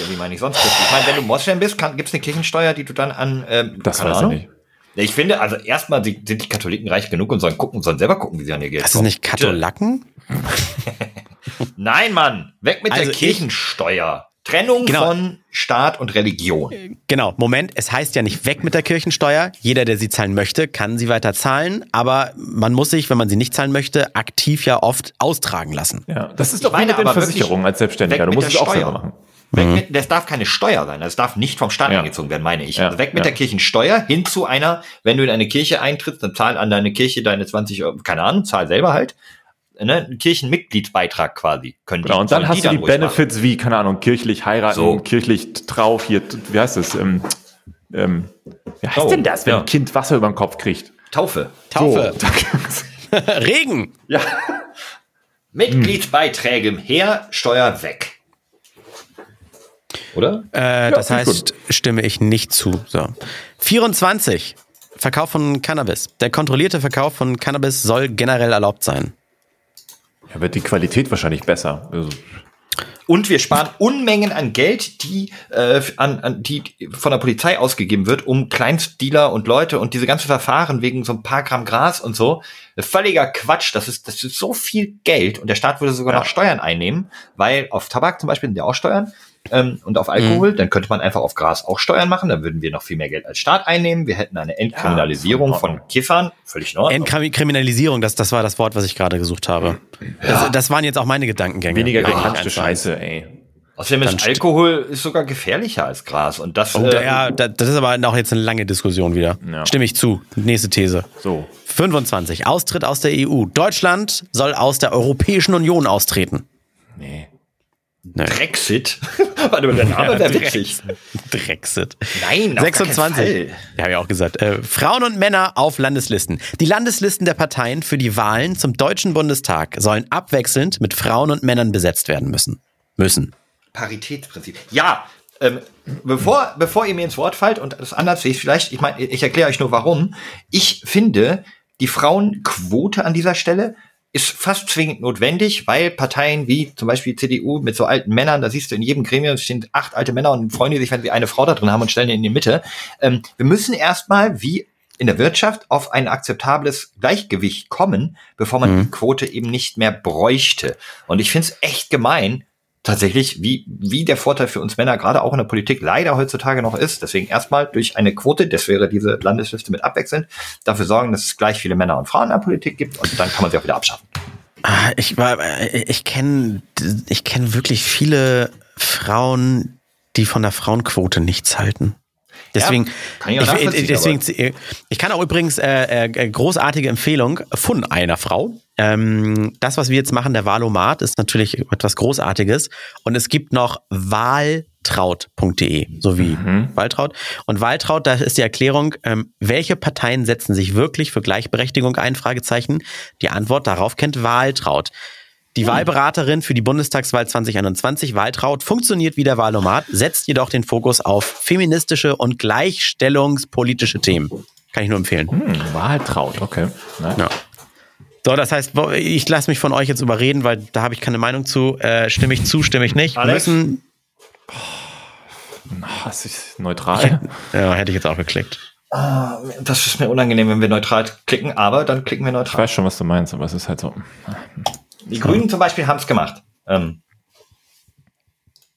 Ja, wie meine ich sonst? christlich? Ich meine, wenn du Moslem bist, gibt es eine Kirchensteuer, die du dann an, ähm, Das keine weiß Ahnung. ich nicht. Ich finde, also erstmal sind sind die Katholiken reich genug und sollen gucken, sollen selber gucken, wie sie an ihr Geld Das ist nicht Katholaken? <laughs> Nein, Mann, weg mit Also der ich- Kirchensteuer. Trennung Genau. von Staat und Religion. Genau, Moment, es heißt ja nicht weg mit der Kirchensteuer. Jeder, der sie zahlen möchte, kann sie weiter zahlen, aber man muss sich, wenn man sie nicht zahlen möchte, aktiv ja oft austragen lassen. Ja, das ist Ich doch meine den aber wirklich, Versicherungen als Selbstständiger. Du musst es auch selber Steuer. machen. Weg mit, das darf keine Steuer sein. Das darf nicht vom Staat Ja. eingezogen werden, meine ich. Ja, Also weg mit ja. der Kirchensteuer hin zu einer, wenn du in eine Kirche eintrittst, dann zahl an deine Kirche deine 20 Euro, keine Ahnung, zahl selber halt. Ne, einen Kirchenmitgliedsbeitrag quasi. Können Genau, und dann hast du die ruhig machen. Benefits wie, keine Ahnung, kirchlich heiraten, So. kirchlich Trauer, hier, wie heißt das? Ähm, ähm, wie heißt Oh, denn das, wenn ja. ein Kind Wasser über den Kopf kriegt? Taufe. Taufe, <laughs> So. <laughs> Regen. ja. Mitgliedsbeiträge her, Steuer weg. Oder? Äh, das finde ich heißt, stimme ich nicht zu. So. 24. Verkauf von Cannabis. Der kontrollierte Verkauf von Cannabis soll generell erlaubt sein. Ja, wird die Qualität wahrscheinlich besser. Also, Und wir sparen Unmengen an Geld, die, äh, an, an, die von der Polizei ausgegeben wird, um Kleinstdealer und Leute und diese ganze Verfahren wegen so ein paar Gramm Gras und so. Völliger Quatsch. Das ist, das ist so viel Geld und der Staat würde sogar Ja. noch Steuern einnehmen, weil auf Tabak zum Beispiel sind ja auch Steuern. Ähm, und auf Alkohol, dann könnte man einfach auf Gras auch Steuern machen, dann würden wir noch viel mehr Geld als Staat einnehmen. Wir hätten eine Entkriminalisierung Ja, von Kiffern, völlig Ordnung. Entkriminalisierung, das, das war das Wort, was ich gerade gesucht habe. Das, das waren jetzt auch meine Gedankengänge. weniger Ja, zu eins. Scheiße, ey. Außerdem ist st- Alkohol ist sogar gefährlicher als Gras und das Oh, äh, ja, da- das ist aber auch jetzt eine lange Diskussion wieder. Ja. Stimme ich zu. Nächste These. So. 25. Austritt aus der EU. Deutschland soll aus der Europäischen Union austreten. Nee. Nee. Brexit. <laughs> Warte mal, der Name wäre witzig. Brexit. Nein, auf gar keinen 26. Fall. Ja, habe ich auch gesagt. Äh, Frauen und Männer auf Landeslisten. Die Landeslisten der Parteien für die Wahlen zum Deutschen Bundestag sollen abwechselnd mit Frauen und Männern besetzt werden müssen. Müssen. Paritätsprinzip. Ja, ähm, bevor, bevor ihr mir ins Wort fallt und das anders seht, vielleicht, ich meine, ich erkläre euch nur warum. Ich finde die Frauenquote an dieser Stelle ist fast zwingend notwendig, weil Parteien wie zum Beispiel die CDU mit so alten Männern, da siehst du in jedem Gremium stehen acht alte Männer und freuen die sich, wenn sie eine Frau da drin haben und stellen die in die Mitte. Ähm, wir müssen erstmal, wie in der Wirtschaft, auf ein akzeptables Gleichgewicht kommen, bevor man Mhm. die Quote eben nicht mehr bräuchte. Und ich finde es echt gemein, tatsächlich, wie, wie der Vorteil für uns Männer gerade auch in der Politik leider heutzutage noch ist. Deswegen erstmal durch eine Quote, das wäre diese Landesliste mit abwechselnd, dafür sorgen, dass es gleich viele Männer und Frauen in der Politik gibt und dann kann man sie auch wieder abschaffen. Ah, Ich äh, ich kenne, ich kenne wirklich viele Frauen, die von der Frauenquote nichts halten. Deswegen, kann ich auch ich, deswegen, ich kann auch übrigens äh, äh, großartige Empfehlung von einer Frau. Ähm, das, was wir jetzt machen, der Valomat, ist natürlich etwas Großartiges. Und es gibt noch wahltraut.de, so wie Waltraud. Und Waltraud, da ist die Erklärung, ähm, welche Parteien setzen sich wirklich für Gleichberechtigung ein? Fragezeichen. Die Antwort darauf kennt Wahltraut. Die Wahlberaterin für die Bundestagswahl 2021, Waltraud, funktioniert wie der Wahlomat, setzt jedoch den Fokus auf feministische und gleichstellungspolitische Themen. Kann ich nur empfehlen. Hm, Wahltraut, okay. Ja. So, das heißt, ich lasse mich von euch jetzt überreden, weil da habe ich keine Meinung zu. Äh, stimme ich zu, stimme ich nicht. Wir Alex? Müssen, Das ist neutral. ja, hätte ich jetzt auch geklickt. Ah, Das ist mir unangenehm, wenn wir neutral klicken, aber dann klicken wir Ich neutral. weiß schon, was du meinst, aber es ist halt so. Die Grünen zum Beispiel haben es gemacht. Ähm,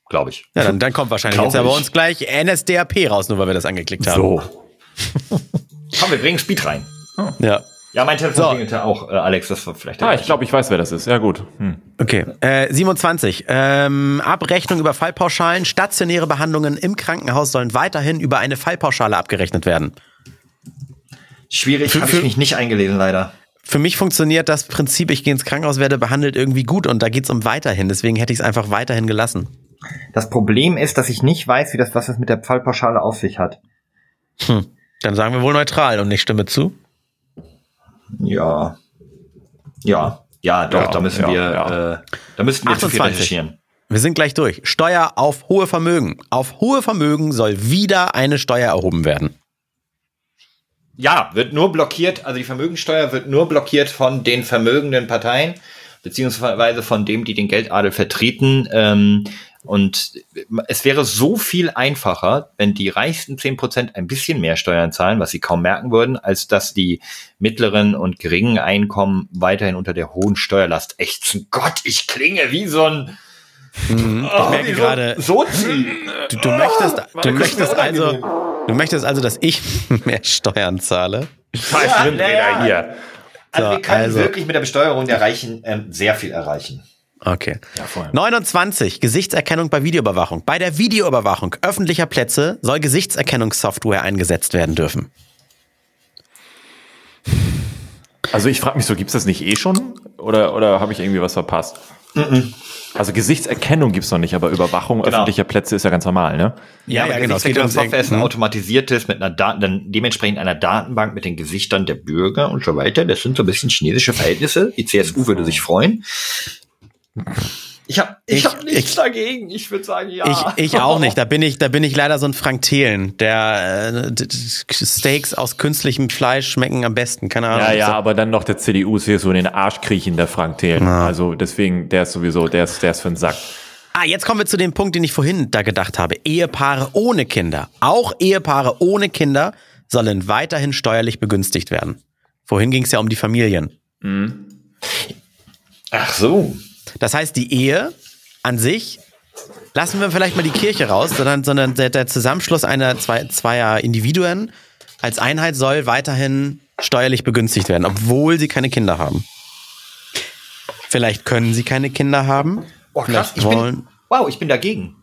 Glaube ich. Ja, dann, dann kommt wahrscheinlich Glaub jetzt ja bei uns gleich NSDAP raus, nur weil wir das angeklickt haben. So. Komm, wir bringen Speed rein. Ja. Ja, mein Telefon So. klingelte auch, äh, Alex, das war vielleicht Ah, ich glaube, ich weiß, wer das ist. Ja, gut. Hm. Okay. Äh, 27. Ähm, Abrechnung über Fallpauschalen. Stationäre Behandlungen im Krankenhaus sollen weiterhin über eine Fallpauschale abgerechnet werden. Schwierig, habe ich mich nicht eingelesen, leider. Für mich funktioniert das Prinzip, ich gehe ins Krankenhaus, werde behandelt, irgendwie gut und da geht's um weiterhin. Deswegen hätte ich es einfach weiterhin gelassen. Das Problem ist, dass ich nicht weiß, wie das, was es mit der Fallpauschale auf sich hat. Hm. Dann sagen wir wohl neutral und nicht stimme zu. Ja. Ja. Ja, doch, Ja, da müssen ja, wir, ja. Äh, da müssten wir zu viel 28. recherchieren. Wir sind gleich durch. Steuer auf hohe Vermögen. Auf hohe Vermögen soll wieder eine Steuer erhoben werden. Ja, wird nur blockiert, also die Vermögensteuer wird nur blockiert von den vermögenden Parteien, beziehungsweise von dem, die den Geldadel vertreten. Ähm, und es wäre so viel einfacher, wenn die reichsten 10% ein bisschen mehr Steuern zahlen, was sie kaum merken würden, als dass die mittleren und geringen Einkommen weiterhin unter der hohen Steuerlast ächzen. Gott, ich klinge wie so ein <laughs> Ich merke gerade, Sozi. du, du möchtest, du möchtest also, du möchtest also, dass ich <laughs> mehr Steuern zahle. Ja, naja. hier. Also So, wir können also- wirklich mit der Besteuerung der Reichen ähm, sehr viel erreichen. Okay. Ja, vorher. 29. Gesichtserkennung bei Videoüberwachung. Bei der Videoüberwachung öffentlicher Plätze soll Gesichtserkennungssoftware eingesetzt werden dürfen. Also ich frage mich so, gibt's das nicht eh schon? Oder, oder habe ich irgendwie was verpasst? Also Gesichtserkennung gibt's noch nicht, aber Überwachung Genau. öffentlicher Plätze ist ja ganz normal, ne? Ja, ja, aber genau. Es geht Software ist ein Hm. automatisiertes mit einer Daten, dann dementsprechend einer Datenbank mit den Gesichtern der Bürger und so weiter. Das sind so ein bisschen chinesische Verhältnisse. Die CSU würde sich freuen. Ich habe ich Ich- hab nichts ich- dagegen. Ich würde sagen, ja. Ich, ich auch nicht. Da bin ich, da bin ich leider so ein Frank Thelen. Der äh, Steaks aus künstlichem Fleisch schmecken am besten. Keine Ahnung. Ja, ja, So- aber dann noch der CDU ist hier so in den Arsch kriechen, der Frank Thelen. Also deswegen, der ist sowieso, der ist, der ist für den Sack. Ah, jetzt kommen wir zu dem Punkt, den ich vorhin da gedacht habe. Ehepaare ohne Kinder. Auch Ehepaare ohne Kinder sollen weiterhin steuerlich begünstigt werden. Vorhin ging es ja um die Familien. Ach so. Das heißt, die Ehe an sich lassen wir vielleicht mal die Kirche raus, sondern, sondern der, der Zusammenschluss einer zwei, zweier Individuen als Einheit soll weiterhin steuerlich begünstigt werden, obwohl sie keine Kinder haben. Vielleicht können sie keine Kinder haben. Oh, krass. Ich bin, wow, ich bin dagegen.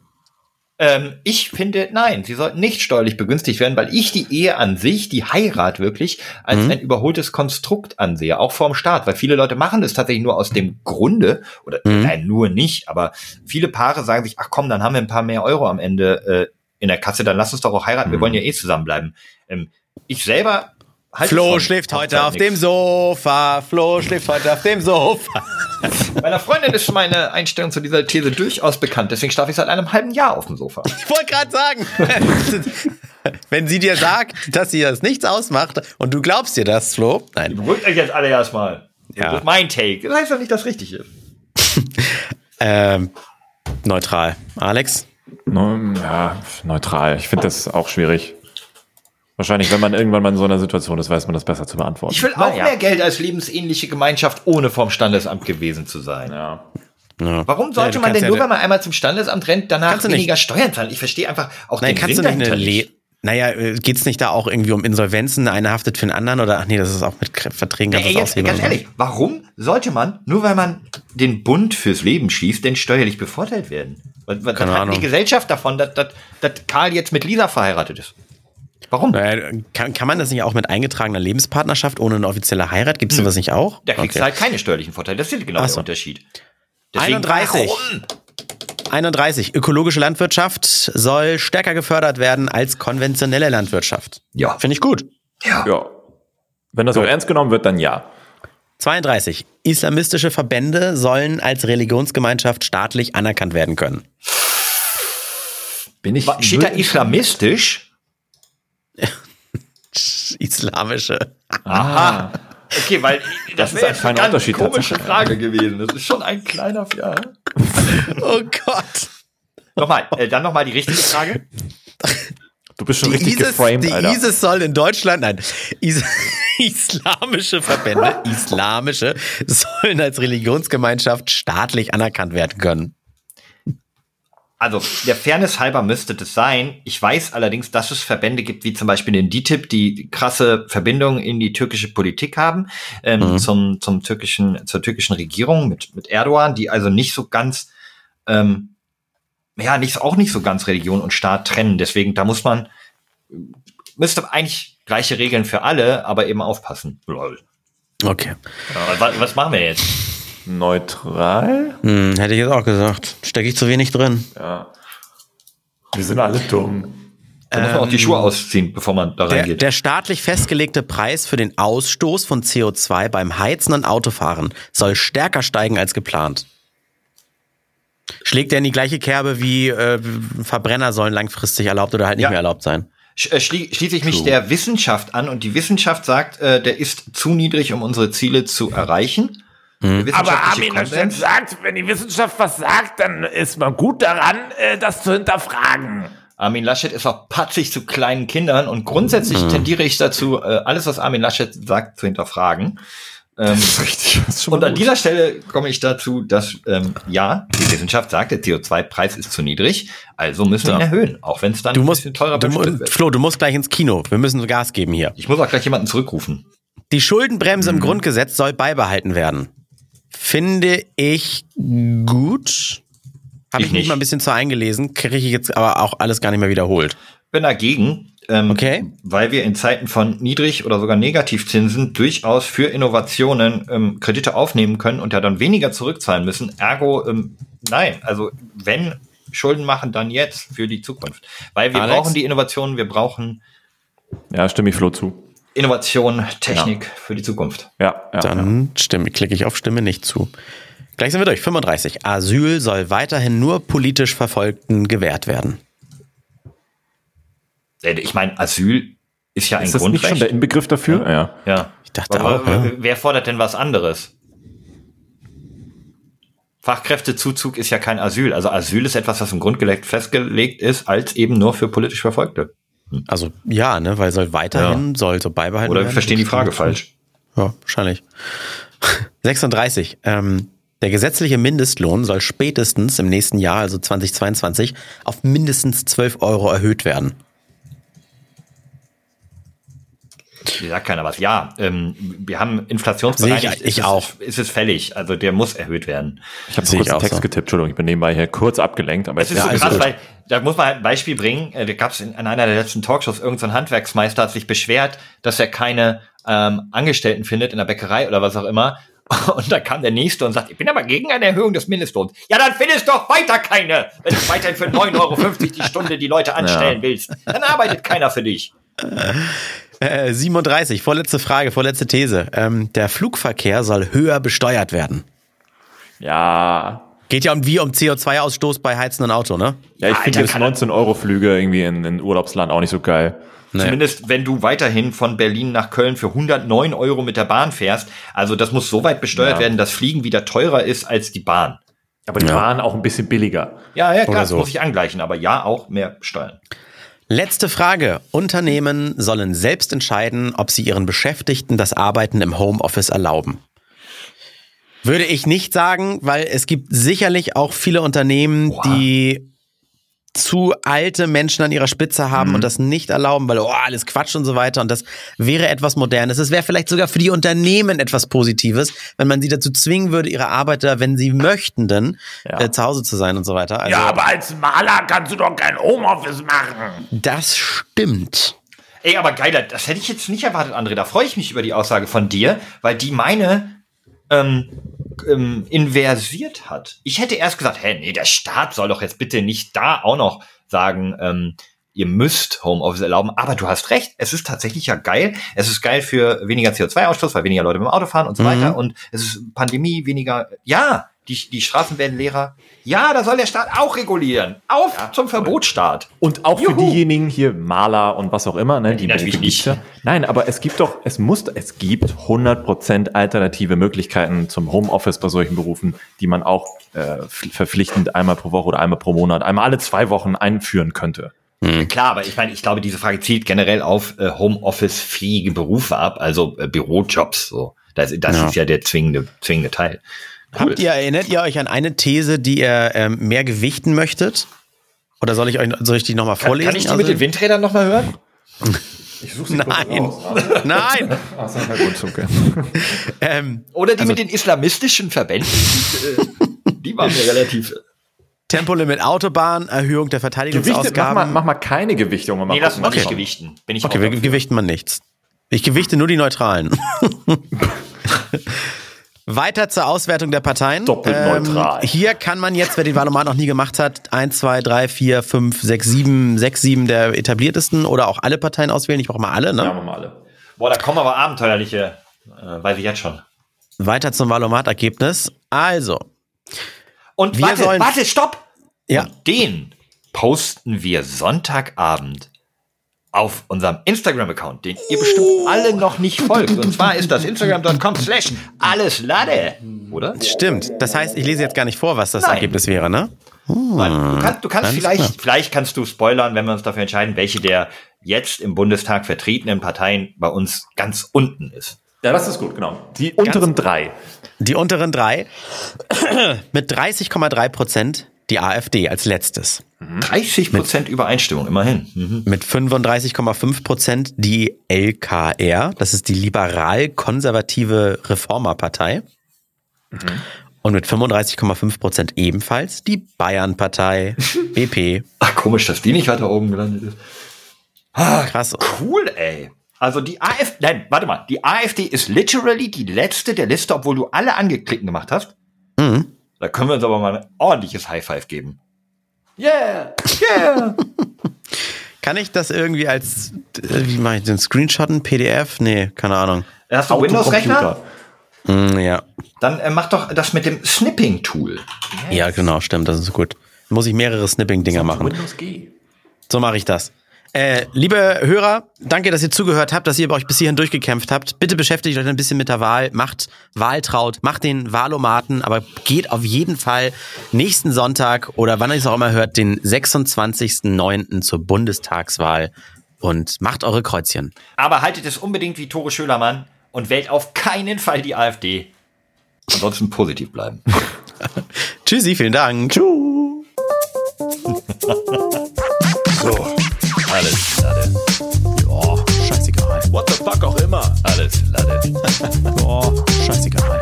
Ähm, ich finde, nein, sie sollten nicht steuerlich begünstigt werden, weil ich die Ehe an sich, die Heirat wirklich, als Mhm. ein überholtes Konstrukt ansehe, auch vorm Staat, weil viele Leute machen das tatsächlich nur aus dem Grunde, oder Mhm. nein, nur nicht, aber viele Paare sagen sich, ach komm, dann haben wir ein paar mehr Euro am Ende äh, in der Kasse, dann lass uns doch auch heiraten, wir wollen ja eh zusammenbleiben. Ähm, ich selber halte Flo schläft heute Hochzeit auf nix. dem Sofa. Flo schläft heute auf dem Sofa. Meiner Freundin ist meine Einstellung zu dieser These durchaus bekannt, deswegen schlafe ich seit einem halben Jahr auf dem Sofa. Ich wollte gerade sagen, <laughs> wenn sie dir sagt, dass sie das nichts ausmacht und du glaubst dir das, Flo, nein, Beruhigt euch jetzt alle erstmal. Ja. Das ist mein Take. Das heißt doch nicht, dass richtig ist. <laughs> Ähm, neutral. Alex? Ne, Ja, neutral. Ich finde das auch schwierig. Wahrscheinlich, wenn man irgendwann mal in so einer Situation ist, weiß man das besser zu beantworten. Ich will auch mehr Geld als lebensähnliche Gemeinschaft, ohne vom Standesamt gewesen zu sein. ja. Ja. Warum sollte Ja, du man denn nur, ja- wenn man einmal zum Standesamt rennt, danach du nicht. weniger Steuern zahlen? Ich verstehe einfach auch Nein, den kannst du Sinn nicht eine dahinter Le Naja, äh, geht's nicht da auch irgendwie um Insolvenzen? Einer haftet für den anderen oder ach nee, das ist auch mit Verträgen ganz jetzt, aushebeln ganz ehrlich, warum sollte man, nur weil man den Bund fürs Leben schließt, denn steuerlich bevorteilt werden? Was, was Keine hat Ahnung. die Gesellschaft davon, dass, dass, dass Karl jetzt mit Lisa verheiratet ist? Warum? Naja, kann, kann man das nicht auch mit eingetragener Lebenspartnerschaft ohne eine offizielle Heirat? Gibt's sowas nicht auch? Da kriegst Okay. du halt keine steuerlichen Vorteile. Das ist genau Ach der so. Unterschied. 31. warum? 31. Ökologische Landwirtschaft soll stärker gefördert werden als konventionelle Landwirtschaft. Ja. Finde ich gut. Ja. ja. Wenn das auch ernst genommen wird, dann ja. 32. Islamistische Verbände sollen als Religionsgemeinschaft staatlich anerkannt werden können. Bin ich. Steht da islamistisch? <laughs> Islamische. Aha. Okay, weil <laughs> das, ist wäre ein ganz Unterschied komische. Frage gewesen. Das ist schon ein kleiner, ja. <laughs> Oh Gott. Nochmal, äh, dann nochmal die richtige Frage. Du bist schon Die richtig ISIS, geframed, die Alter. ISIS soll in Deutschland, nein, Is islamische Verbände, islamische, sollen als Religionsgemeinschaft staatlich anerkannt werden können. Also, der Fairness halber müsste das sein. Ich weiß allerdings, dass es Verbände gibt, wie zum Beispiel den DITIB, die krasse Verbindungen in die türkische Politik haben, ähm, zum, zum türkischen, zur türkischen Regierung mit, mit Erdogan, die also nicht so ganz, ähm, ja, nicht, auch nicht so ganz Religion und Staat trennen. Deswegen, da muss man, müsste eigentlich gleiche Regeln für alle, aber eben aufpassen. Lol. Okay. Ja, was, was machen wir jetzt? Neutral? Hm, hätte ich jetzt auch gesagt. Stecke ich zu wenig drin. Ja. Wir sind alle dumm. Da muss man auch die Schuhe ausziehen, bevor man da Der, reingeht. der staatlich festgelegte Preis für den Ausstoß von CO2 beim Heizen und Autofahren soll stärker steigen als geplant. Schlägt er in die gleiche Kerbe wie äh, Verbrenner sollen langfristig erlaubt oder halt nicht Ja. mehr erlaubt sein? Äh, schlie schließe ich mich der Wissenschaft an und die Wissenschaft sagt, äh, der ist zu niedrig, um unsere Ziele zu erreichen. Hm. Der Aber Armin Laschet sagt, wenn die Wissenschaft was sagt, dann ist man gut daran, äh, das zu hinterfragen. Armin Laschet ist auch patzig zu kleinen Kindern und grundsätzlich tendiere ich dazu, äh, alles, was Armin Laschet sagt, zu hinterfragen. Ähm, Richtig. Das ist schon und an gut. dieser Stelle komme ich dazu, dass ähm, ja, die Wissenschaft sagt, der CO2-Preis ist zu niedrig, also müssen wir ihn Ja. erhöhen, auch wenn es dann Du ein musst, bisschen teurer du, wird. Flo, du musst gleich ins Kino. Wir müssen Gas geben hier. Ich muss auch gleich jemanden zurückrufen. Die Schuldenbremse im Grundgesetz soll beibehalten werden. Finde ich gut. Habe Ich ich mich nicht. mal ein bisschen zu eingelesen, kriege ich jetzt aber auch alles gar nicht mehr wiederholt. bin dagegen, ähm, Okay. weil wir in Zeiten von Niedrig- oder sogar Negativzinsen durchaus für Innovationen ähm, Kredite aufnehmen können und ja dann weniger zurückzahlen müssen. Ergo, ähm, nein, also wenn Schulden machen, dann jetzt für die Zukunft. Weil wir Alex? brauchen die Innovationen, wir brauchen Ja, stimme ich Flo zu. Innovation, Technik für die Zukunft. Ja, ja. ja. Dann stimme, klicke ich auf Stimme nicht zu. Gleich sind wir durch. 35. Asyl soll weiterhin nur politisch Verfolgten gewährt werden. Äh, Ich meine, Asyl ist ja ein Ist das nicht schon Grundrecht. der Inbegriff dafür? Ja. ja. Ich dachte Aber auch, ja. wer fordert denn was anderes? Fachkräftezuzug ist ja kein Asyl. Also Asyl ist etwas, was im Grundgesetz festgelegt ist, als eben nur für politisch Verfolgte. Also ja, ne, weil soll weiterhin, soll so beibehalten Oder werden. wir verstehen die Frage falsch. Ja, wahrscheinlich. <laughs> 36. Ähm, der gesetzliche Mindestlohn soll spätestens im nächsten Jahr, also 2022, auf mindestens 12 Euro erhöht werden. Hier sagt keiner was. Ja, ähm, wir haben inflationsbereinigt. Sehe ich- ich ist auch. Es, ist es fällig. Also der muss erhöht werden. Ich habe kurz ich einen Text so. getippt, Entschuldigung, ich bin nebenbei hier kurz abgelenkt, aber Es ist so alles krass, gut. weil da muss man halt ein Beispiel bringen. Äh, Da gab es in, in einer der letzten Talkshows irgendein so ein Handwerksmeister hat sich beschwert, dass er keine ähm, Angestellten findet in der Bäckerei oder was auch immer. <laughs> Und da kam der nächste und sagt, ich bin aber gegen eine Erhöhung des Mindestlohns. Ja, dann findest doch weiter keine, wenn du weiterhin für 9,50 Euro die Stunde die Leute anstellen willst. Dann arbeitet keiner für dich. Äh, 37. Vorletzte Frage, vorletzte These. Ähm, der Flugverkehr soll höher besteuert werden. Ja, Geht ja um wie um CO2-Ausstoß bei heizenden Auto, ne? Ja, ich finde jetzt 19-Euro-Flüge irgendwie in, in Urlaubsland auch nicht so geil. Nee. Zumindest wenn du weiterhin von Berlin nach Köln für 109 Euro mit der Bahn fährst. Also das muss so weit besteuert Ja. werden, dass Fliegen wieder teurer ist als die Bahn. Aber die Ja. waren auch ein bisschen billiger. Ja, ja, klar, das so. muss ich angleichen, aber ja, auch mehr Steuern. Letzte Frage. Unternehmen sollen selbst entscheiden, ob sie ihren Beschäftigten das Arbeiten im Homeoffice erlauben. Würde ich nicht sagen, weil es gibt sicherlich auch viele Unternehmen, Oha. die zu alte Menschen an ihrer Spitze haben und das nicht erlauben, weil oh, alles Quatsch und so weiter. Und das wäre etwas Modernes. Es wäre vielleicht sogar für die Unternehmen etwas Positives, wenn man sie dazu zwingen würde, ihre Arbeiter, wenn sie möchten, denn Ja. äh, zu Hause zu sein und so weiter. Also, Ja, aber als Maler kannst du doch kein Homeoffice machen. das stimmt. Ey, aber geiler, das hätte ich jetzt nicht erwartet, André. Da freue ich mich über die Aussage von dir, weil die meine ähm, ähm, inversiert hat. Ich hätte erst gesagt, hä, nee, der Staat soll doch jetzt bitte nicht da auch noch sagen, ähm, ihr müsst Homeoffice erlauben. Aber du hast recht, es ist tatsächlich ja geil. Es ist geil für weniger CO2-Ausstoß, weil weniger Leute mit dem Auto fahren und so Mhm. weiter. Und es ist Pandemie, weniger, ja, die, die Straßen werden leerer. Ja, da soll der Staat auch regulieren. Auf zum Verbotsstaat. Und auch für Juhu. diejenigen hier, Maler und was auch immer, ne, die natürlich die nicht. gibt's ja. Nein, aber es gibt doch, es muss, es gibt 100% alternative Möglichkeiten zum Homeoffice bei solchen Berufen, die man auch äh, verpflichtend einmal pro Woche oder einmal pro Monat, einmal alle zwei Wochen einführen könnte. Klar, aber ich meine, ich glaube, diese Frage zielt generell auf äh, Homeoffice-fähige Berufe ab, also äh, Bürojobs. So, das, das Ja. ist ja der zwingende, zwingende Teil. Habt ihr, erinnert ihr euch an eine These, die ihr ähm, mehr gewichten möchtet? Oder soll ich euch, soll ich die nochmal vorlesen? kann ich die Also- mit den Windrädern noch mal hören? <laughs> Ich suche Nein. <laughs> Nein. Achso, na gut, okay. <laughs> Ähm, Oder die mit den islamistischen Verbänden? Die, äh, die waren mir relativ. Tempolimit Autobahn, Erhöhung der Gewichte, mach mal, Verteidigungsausgaben. mach mal keine Gewichtung. mal Nee, mal was nicht gewichten. Bin ich Okay, wir gewichten mal nichts. Ich gewichte nur die Neutralen. Weiter zur Auswertung der Parteien. Doppelt neutral. hier kann man jetzt, wer den Wahlomat noch nie gemacht hat, 1, 2, 3, 4, 5, 6, 7, 6, 7 der etabliertesten oder auch alle Parteien auswählen. Ich brauche mal alle, ne? Ja, machen wir alle. Boah, da kommen aber abenteuerliche, äh, weiß ich jetzt schon. Weiter zum Wahlomat-Ergebnis. Also, Und Wir warte, sollen- warte, stopp! ja, Und den posten wir Sonntagabend auf unserem Instagram-Account, den ihr bestimmt alle noch nicht folgt. Und zwar ist das instagram.com slash alles lade. Oder? stimmt. Das heißt, ich lese jetzt gar nicht vor, was das Nein. Ergebnis wäre, ne? Nein, du kannst, du kannst vielleicht, klar. vielleicht kannst du spoilern, wenn wir uns dafür entscheiden, welche der jetzt im Bundestag vertretenen Parteien bei uns ganz unten ist. Ja, das ist gut, genau. Die unteren drei. Die unteren drei <clears throat> mit 30,3 Prozent die AfD als letztes. 30 Prozent Übereinstimmung, immerhin. Mhm. Mit 35,5 Prozent die LKR, das ist die liberal-konservative Reformerpartei. Und mit 35,5 Prozent ebenfalls die Bayern-Partei, <laughs> BP. Ach, komisch, dass die nicht weiter oben gelandet ist. Krass. Cool, ey. Also die AfD, nein, warte mal, die AfD ist literally die letzte der Liste, obwohl du alle angeklickten gemacht hast. Mhm. Da können wir uns aber mal ein ordentliches High Five geben. Yeah! Yeah! <laughs> Kann ich das irgendwie als, wie mache ich den Screenshotten, PDF? Nee, keine Ahnung. Hast du Windows-Rechner? Hm, ja. Dann äh, mach doch das mit dem Snipping-Tool. Ja, genau, stimmt, das ist gut. Muss ich mehrere Snipping-Dinger machen. Windows G. So mache ich das. Äh, liebe Hörer, danke, dass ihr zugehört habt, dass ihr euch bis hierhin durchgekämpft habt. Bitte beschäftigt euch ein bisschen mit der Wahl, macht Wahltraut, macht den Wahlomaten, aber geht auf jeden Fall nächsten Sonntag oder wann ihr es auch immer hört, den 26.09. zur Bundestagswahl und macht eure Kreuzchen. Aber haltet es unbedingt wie Tore Schölermann und wählt auf keinen Fall die AfD. Ansonsten positiv bleiben. <laughs> Tschüssi, vielen Dank. Tschüss. <laughs> So, alles Lade. Boah, scheißegal. What the fuck auch immer. Alles Lade. Boah, scheißegal.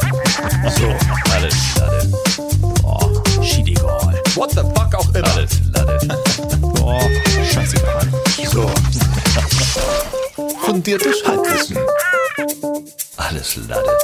So, alles Lade. Boah, shit. What the fuck auch immer. Alles Lade. Boah, scheißegal. So. Fundiertes Halbwissen. Alles Lade.